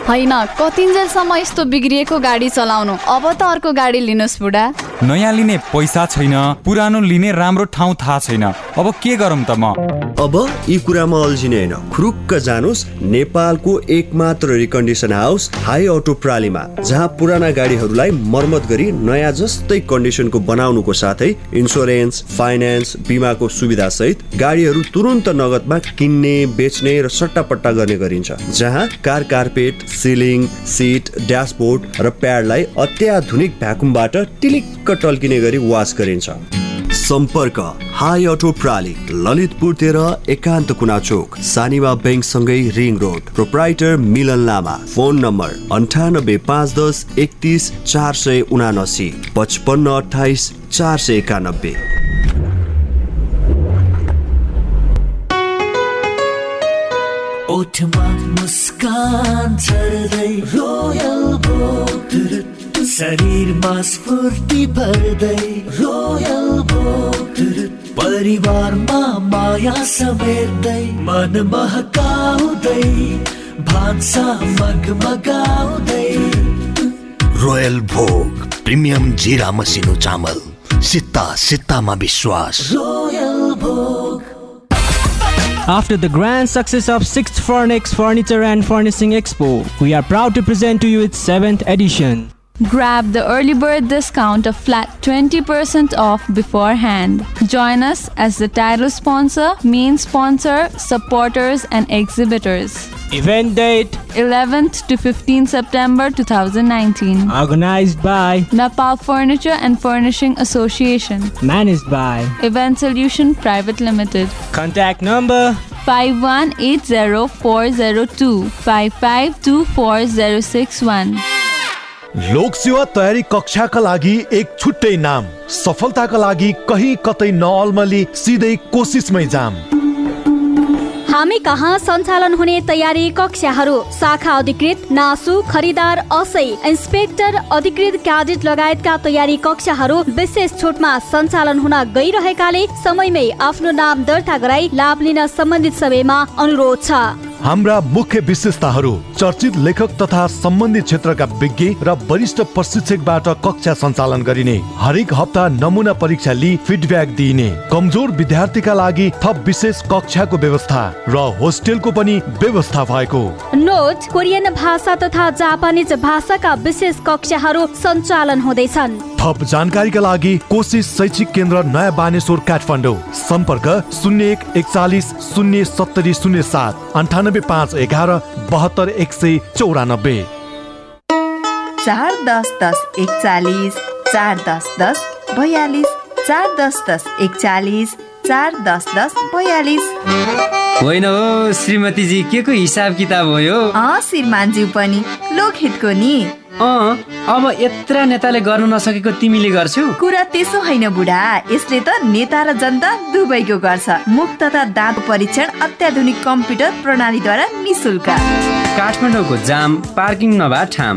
होइन कतिन्जेलसम्म यस्तो बिग्रिएको गाडी चलाउनु? अब त अर्को गाडी लिनुहोस् बुढा। नयाँ लिने पैसा छैन पुरानो लिने राम्रो ठाउँ थाहा छैन। अब के गरौँ त म? अब यी कुरामा अल्झिने होइन। खुरुक्क जानुहोस् नेपालको एकमात्र रिकन्डिसन हाउस हाई अटो प्रालीमा जहाँ पुराना गाडीहरूलाई मर्मत गरी नयाँ जस्तै कन्डिसनको बनाउनुको साथै इन्सुरेन्स फाइनेन्स बिमाको सुविधा सहित गाडीहरू तुरुन्त नगदमा किन्ने बेच्ने र सट्टापट्टा गर्ने गरिन्छ। जहाँ car carpet ceiling seat dashboard र प्याडलाई अत्याधुनिक भ्याकुमबाट टिलिक्क टल्किने गरी वास गरिन्छ। सम्पर्क हाई अटो प्राली ललितपुर तेह्र एकान्त कुना चोक Sanima ब्याङ्कसँगै ring road proprietor Milan Lama. Phone number अन्ठानब्बे पाँच दस एकतिस चार सय उनासी पचपन्न अठाइस चार सय एकानब्बे। ओठमा मुस्कान झर्दै royal Bhog शरीरमा स्फूर्ति भर्दै रोयल भोग परिवारमा माया समेट्दै मन महकाउँदै भान्सा मगमगाउँदै रोयल भोग प्रिमियम जिरा मसिनो चामल सित्ता सित्तामा विश्वास रोयल भोग After the grand success of 6th Fornex Furniture and Furnishing Expo, we are proud to present to you its 7th edition. Grab the early bird discount of flat 20% off beforehand. Join us as the title sponsor, main sponsor, supporters, and exhibitors. Event date 11th to 15th September 2019. organized by, Nepal Furniture and Furnishing Association. managed by. Event Solution Private Limited. Contact number 5180402 5524061. लोक सेवा तयारी कक्षाका लागि एक छुट्टै नाम। सफलताका लागि कहीँ कतै नअल्मली सिधै कोसिसमै जाम। हामी कहाँ सञ्चालन हुने तयारी कक्षाहरू? शाखा अधिकृत नासु खरिदार असै इन्सपेक्टर अधिकृत क्याडेट लगायतका तयारी कक्षाहरू विशेष छुटमा सञ्चालन हुन गइरहेकाले समयमै आफ्नो नाम दर्ता गराई लाभ लिन सम्बन्धित सबैमा अनुरोध छ। हाम्रा मुख्य विशेषताहरू चर्चित लेखक तथा सम्बन्धित क्षेत्रका विज्ञ र वरिष्ठ प्रशिक्षकबाट कक्षा सञ्चालन गरिने हरेक हप्ता नमुना परीक्षा लिई फिडब्याक दिइने कमजोर विद्यार्थीका लागि थप विशेष कक्षाको व्यवस्था र होस्टेलको पनि व्यवस्था भएको। नोट कोरियन भाषा तथा जापानिज भाषाका विशेष कक्षाहरू सञ्चालन हुँदैछन्। थप जानकारीका लागि कोसिस शैक्षिक केन्द्र नयाँ बानेश्वर काठमाडौँ सम्पर्क शून्य एक एकचालिस शून्य सत्तरी शून्य सात अन्ठानब्बे पाँच एघार बहत्तर एक सय चौरानब्बे। चार दस दस एकचालिस चार दस दस बयालिस चार दस दस एकचालिस चार दस दस बयालिस। होइन हो श्रीमतीजी के को हिसाब किताब हो यो? अँ श्रीमानज्यू पनि लोकहितको नि। अँ अब यत्र नेताले गर्न नसकेको तिमीले गर्छौ। कुरा त्यसो होइन बुढा यसले त नेता र जनता दुवैको गर्छ। मुख तथा दाँत परीक्षण अत्याधुनिक कम्प्युटर प्रणालीद्वारा निशुल्क काठमाडौँको जाम पार्किङ नभए ठाम।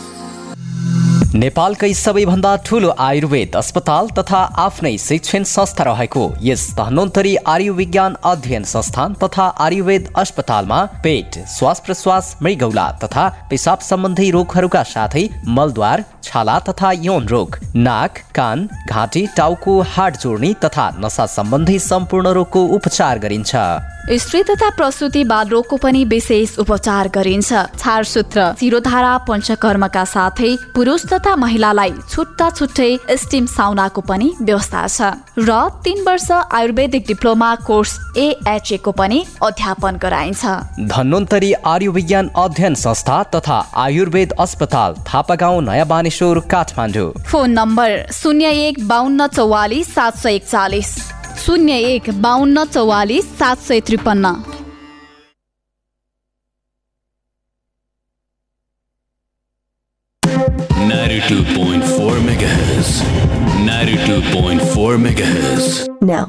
नेपालकै सबैभन्दा ठुलो आयुर्वेद अस्पताल तथा आफ्नै शिक्षण संस्था रहेको यस धन्वन्तरी आयुर्विज्ञान अध्ययन संस्थान तथा आयुर्वेद अस्पतालमा पेट श्वास प्रश्वास मृगौला तथा पेसाब सम्बन्धी रोगहरूका साथै मलद्वार छाला तथा यौन रोग नाक कान घाँटी टाउको हाड जोड्ने तथा नसा सम्बन्धी सम्पूर्ण रोगको उपचार गरिन्छ। स्त्री तथा प्रसुति बाल रोगको पनि विशेष उपचार गरिन्छ। छारसूत्र शिरोधारा पञ्चकर्मका साथै पुरुष तथा महिलालाई छुट्टा छुट्टै स्टिम साउनाको पनि व्यवस्था छ। र तीन वर्ष आयुर्वेदिक डिप्लोमा कोर्स एएचए को पनि अध्यापन गराइन्छ। धन्वन्तरी आयुर्विज्ञान अध्ययन संस्था तथा आयुर्वेद अस्पताल थापागाउँ नयाँ बानेश्वर काठमाडौँ। फोन नम्बर शून्य एक बाहन्न चौवालिस सात सय एकचालिस। शून्य एक बााउन्न चौवालिस सात सय त्रिपन्न। ने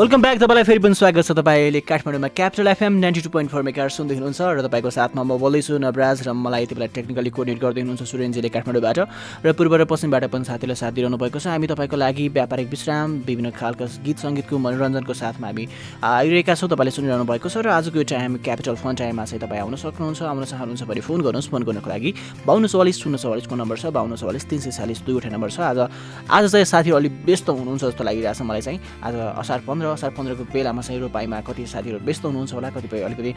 वेलकम ब्याक तपाईँलाई फेरि पनि स्वागत छ तपाईँ अहिले काठमाडौँमा capital FM ninety two point four maker सुन्दै हुनुहुन्छ र तपाईँको साथमा म बोल्दैछु नवराज र मलाई यति बेला टेक्निकली कोर्डिनेट गर्दै हुनुहुन्छ सुरेन्जीले काठमाडौँबाट र पूर्व र पश्चिमबाट पनि साथीलाई साथ दिइरहनु भएको छ। हामी तपाईँको लागि व्यापारिक विश्राम विभिन्न खालका गीत सङ्गीतको मनोरञ्जनको साथमा हामी आइरहेका छौँ तपाईँले सुनिरहनु भएको छ र आजको यो टाइम क्यापिटल फन टाइममा चाहिँ तपाईँ आउन सक्नुहुन्छ। आउन चाहनुहुन्छ भने फोन गर्नुहोस्। फोन गर्नको लागि बाहन्न चौवालिस शून्य चौवालिसको नम्बर छ। बाहन्न चौवालिस तिन सय चालिस दुईवटा नम्बर छ। आज आज चाहिँ साथीहरू अलिक व्यस्त हुनुहुन्छ जस्तो लागिरहेको छ मलाई चाहिँ। आज असार पन्ध्र असार पन्ध्रको बेलामा चाहिँ रोपाइमा कति साथीहरू व्यस्त हुनुहुन्छ होला कतिपय अलिकति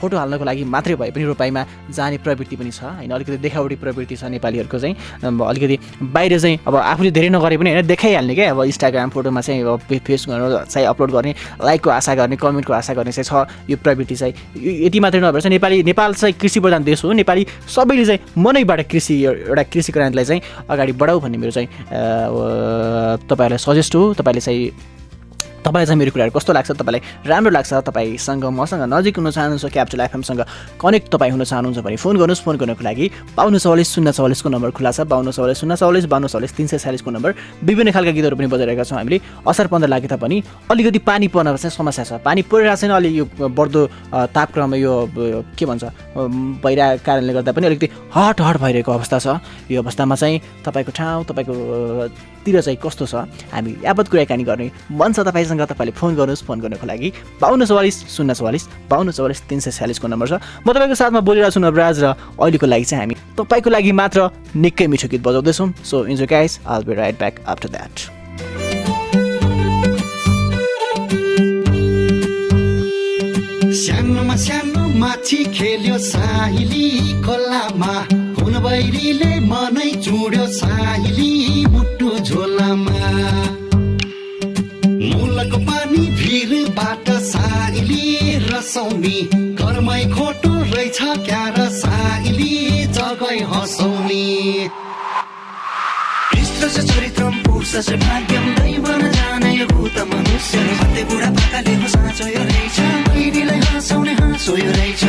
फोटो हाल्नको लागि मात्रै भए पनि रोपाइमा जाने प्रवृत्ति पनि छ होइन? अलिकति देखावटी प्रवृत्ति छ नेपालीहरूको चाहिँ। अलिकति बाहिर चाहिँ अब आफूले धेरै नगरे पनि होइन देखाइहाल्ने क्या अब इन्स्टाग्राम फोटोमा चाहिँ अब फेस गर्नु चाहिँ अपलोड गर्ने लाइकको आशा गर्ने कमेन्टको आशा गर्ने चाहिँ छ यो प्रवृत्ति चाहिँ। यति मात्रै नभएर चाहिँ नेपाली नेपाल चाहिँ कृषि प्रधान देश हो। नेपाली सबैले चाहिँ मनैबाट कृषि एउटा कृषि क्रान्तिलाई चाहिँ अगाडि बढाऊ भन्ने मेरो चाहिँ तपाईँहरूलाई सजेस्ट हो। तपाईँले चाहिँ तपाईँलाई चाहिँ मेरो कुराहरू कस्तो लाग्छ तपाईँलाई राम्रो लाग्छ तपाईँसँग मसँग नजिक हुन चाहनुहुन्छ क्याप्चल एफएमसँग कनेक्ट तपाईँ हुन चाहनुहुन्छ भने फोन गर्नुहोस्। फोन गर्नको लागि बाहन्न चौवालिस शून्य चौवालिसको नम्बर खुला छ। बाहन्न चौवालिस शून्य चौवालिस बाहन्न चौवालिस तिन सय चालिसको नम्बर। विभिन्न खालका गीतहरू पनि बजाइरहेका छौँ हामीले। असार पन्ध्र लागे तापनि अलिकति पानी पर्न चाहिँ समस्या छ। पानी परिरहेको छैन अलि यो बढ्दो तापक्रम यो के भन्छ भइरहेको कारणले गर्दा पनि अलिकति हट हट भइरहेको अवस्था छ। यो अवस्थामा चाहिँ तपाईँको ठाउँ तपाईँको अ, तिर चाहिँ कस्तो छ? हामी यावत कुराकानी गर्ने मन छ तपाईँसँग तपाईँले फोन गर्नुहोस् फोन गर्नको लागि बाहन्न चौवालिस शून्य चौवालिस बाहन्न चौवालिस तिन सय छ्यालिसको नम्बर छ म तपाईँको साथमा बोलिरहेको छु नवराज र अहिलेको लागि चाहिँ हामी तपाईँको लागि मात्र निकै मिठो गीत बजाउँदैछौँ। So enjoy guys all be right back after that सानोमा सानो माछी खेल्यो साहिली खोलामा। हुन बैरीले मनै चुड्यो साहिली मुटु झोलामा। मुलको पानी भिरबाट साइली रसौनी घरमै खोटो रहेछ क्या र साइली जगै पुरुषस्य चरित्रम पुरुषस्य भाग्यम दैव न जाने भूत मनुष्य भन्दै बुढा पाकाले हो साँचो रहेछ। बहिनीलाई हाँसाउने हाँसो रहेछ।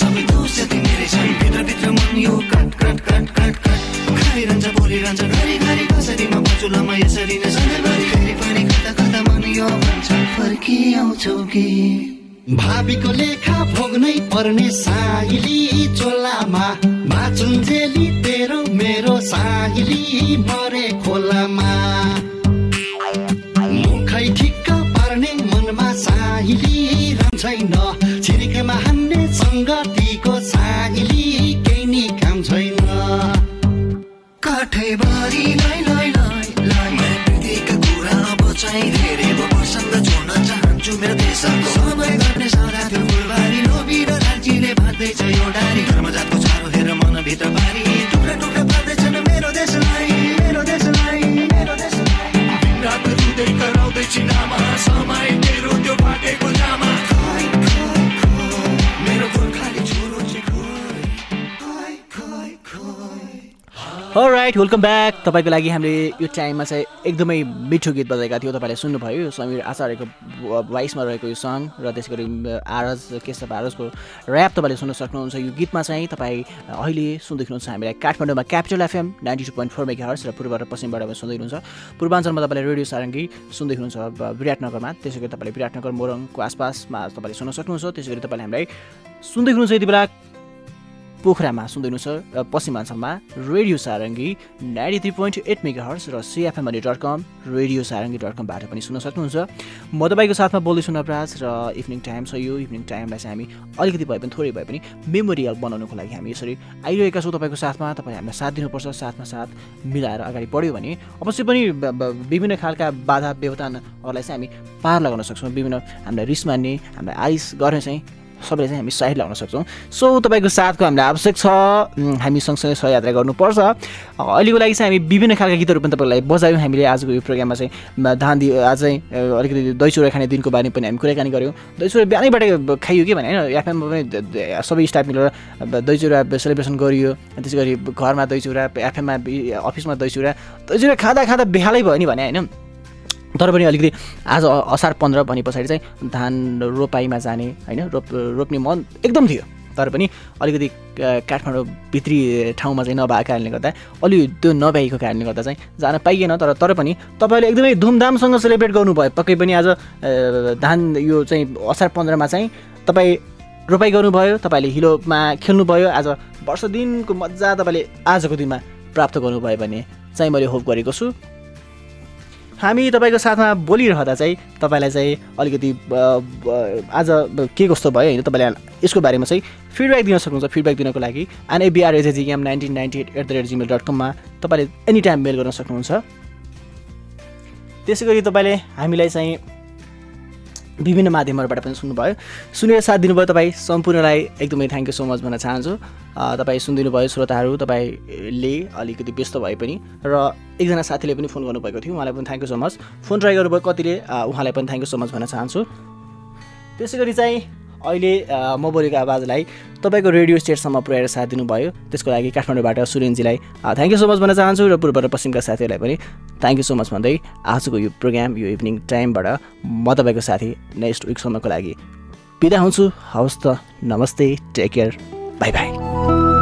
सबै दोष जति मेरै छन्। भित्रभित्र मन यो कट कट कट कट कट। खाइरहन्छ बोलिरहन्छ घरि घरि कसरी म पचुलामा यसरी नै सधैँभरि फेरि पनि कता कता मन यो भन्छ। फर्किआउँछौ कि? भावीको लेखा भोग्नै पर्ने साइली चोलामा बाचुन्जेली तेरो मेरो साइली मरे खोलामा। मुखै ठिक्क पार्ने मनमा साइली रहन्छैन काठैबारी लै लै लै राइट वेलकम ब्याक तपाईँको लागि हामीले यो टाइममा चाहिँ एकदमै मिठो गीत बजाएका थियो। तपाईँले सुन्नुभयो समीर आचार्यको भोइसमा रहेको यो सङ र त्यसै गरी आरज केशव आरजको ऱ्याप तपाईँले सुन्न सक्नुहुन्छ। यो गीतमा चाहिँ तपाईँ अहिले सुन्दै हुनुहुन्छ हामीलाई काठमाडौँमा capital FM ninety two point four mega hertz र पूर्व र पश्चिमबाट सुन्दै हुनुहुन्छ। पूर्वाञ्चलमा तपाईँले रेडियो सारङ्गी सुन्दै हुनुहुन्छ विराटनगरमा। त्यसै गरी तपाईँले विराटनगर मोरङको आसपासमा तपाईँले सुन्न सक्नुहुन्छ। त्यसै गरी तपाईँले हामीलाई सुन्दै हुनुहुन्छ यति बेला पोखरामा सुन्दै हुनुहुन्छ पश्चिमाञ्चलमा radio Sarangi ninety three point eight mega hertz र सिएफएमअली dot com radio Sarangi dot कमबाट पनि सुन्न सक्नुहुन्छ। म तपाईँको साथमा बोल्दैछु नवराज र इभिनिङ टाइम छ यो। इभिनिङ टाइमलाई चाहिँ हामी अलिकति भए पनि थोरै भए पनि मेमोरियल बनाउनुको लागि हामी यसरी आइरहेका छौँ तपाईँको साथमा। तपाईँ हामीलाई साथ दिनुपर्छ साथमा साथ मिलाएर अगाडि बढ्यो भने अवश्य पनि विभिन्न खालका बाधा व्यवधानहरूलाई चाहिँ हामी पार लगाउन सक्छौँ। विभिन्न हामीलाई रिस मान्ने हामीलाई आरिस गर्ने चाहिँ सबैलाई चाहिँ हामी साइड लगाउन सक्छौँ। सो तपाईँको साथको हामीलाई आवश्यक छ। हामी सँगसँगै सहयात्रा गर्नुपर्छ। अहिलेको लागि चाहिँ हामी विभिन्न खालका गीतहरू पनि तपाईँलाई बजायौँ। हामीले आजको यो प्रोग्राममा चाहिँ धान आज अलिकति दही चुरा खाने दिनको बारेमा पनि हामी कुराकानी गऱ्यौँ। दही चुरा बिहानैबाट खाइयो कि भने होइन? एफएममा पनि सबै स्टाफ मिलेर अब दही चुरा सेलिब्रेसन गरियो। त्यसै गरी घरमा दही चुरा एफएममा अफिसमा दही चुरा दही चुरा खाँदा खाँदा बेहालै भयो नि भने होइन? तर पनि अलिकति आज असार पन्ध्र भने पछाडि चाहिँ धान रोपाइमा जाने होइन रोप रोप्ने मन एकदम थियो। तर पनि अलिकति काठमाडौँ भित्री ठाउँमा चाहिँ नभएको कारणले गर्दा अलि त्यो नभ्याएको कारणले गर्दा चाहिँ जान पाइएन। तर तर पनि तपाईँले एकदमै धुमधामसँग सेलिब्रेट गर्नुभयो। पक्कै पनि आज धान यो चाहिँ असार पन्ध्रमा चाहिँ तपाईँ रोपाइ गर्नुभयो तपाईँले हिलोमा खेल्नुभयो। आज वर्ष दिनको मजा तपाईँले आजको दिनमा प्राप्त गर्नुभयो भने चाहिँ मैले होप गरेको छु। हामी तपाईँको साथमा बोलिरहँदा चाहिँ तपाईँलाई चाहिँ अलिकति आज के कस्तो भयो होइन तपाईँले यसको बारेमा चाहिँ फिडब्याक दिन सक्नुहुन्छ फिडब्याक दिनको लागि। NABRAJGM nineteen ninety eight eight the rate gmail dot कममा तपाईँले एनी टाइम मेल गर्न सक्नुहुन्छ। त्यसै गरी तपाईँले हामीलाई चाहिँ विभिन्न माध्यमहरूबाट पनि सुन्नुभयो। सुनेर साथ दिनुभयो तपाईँ सम्पूर्णलाई एकदमै थ्याङ्क यू सो मच भन्न चाहन्छु। तपाईँ सुनिदिनु भयो श्रोताहरू तपाईँले अलिकति व्यस्त भए पनि र एकजना साथीले पनि फोन गर्नुभएको थियो उहाँलाई पनि thank you so much phone try गर्नुभयो कतिले उहाँलाई पनि थ्याङ्क यू सो मच भन्न चाहन्छु। त्यसै गरी चाहिँ अहिले म बोलेको आवाजलाई तपाईँको रेडियो स्टेटसम्म पुर्याएर साथ दिनुभयो। त्यसको लागि काठमाडौँबाट सुरेनजीलाई थ्याङ्क यू सो मच भन्न चाहन्छु र पूर्व र पश्चिमका साथीहरूलाई पनि थ्याङ्क यू सो मच भन्दै आजको यो प्रोग्राम यो इभिनिङ टाइमबाट म तपाईँको साथी नेक्स्ट विकसम्मको लागि बिदा हुन्छु। हवस् त नमस्ते टेक केयर बाई बाई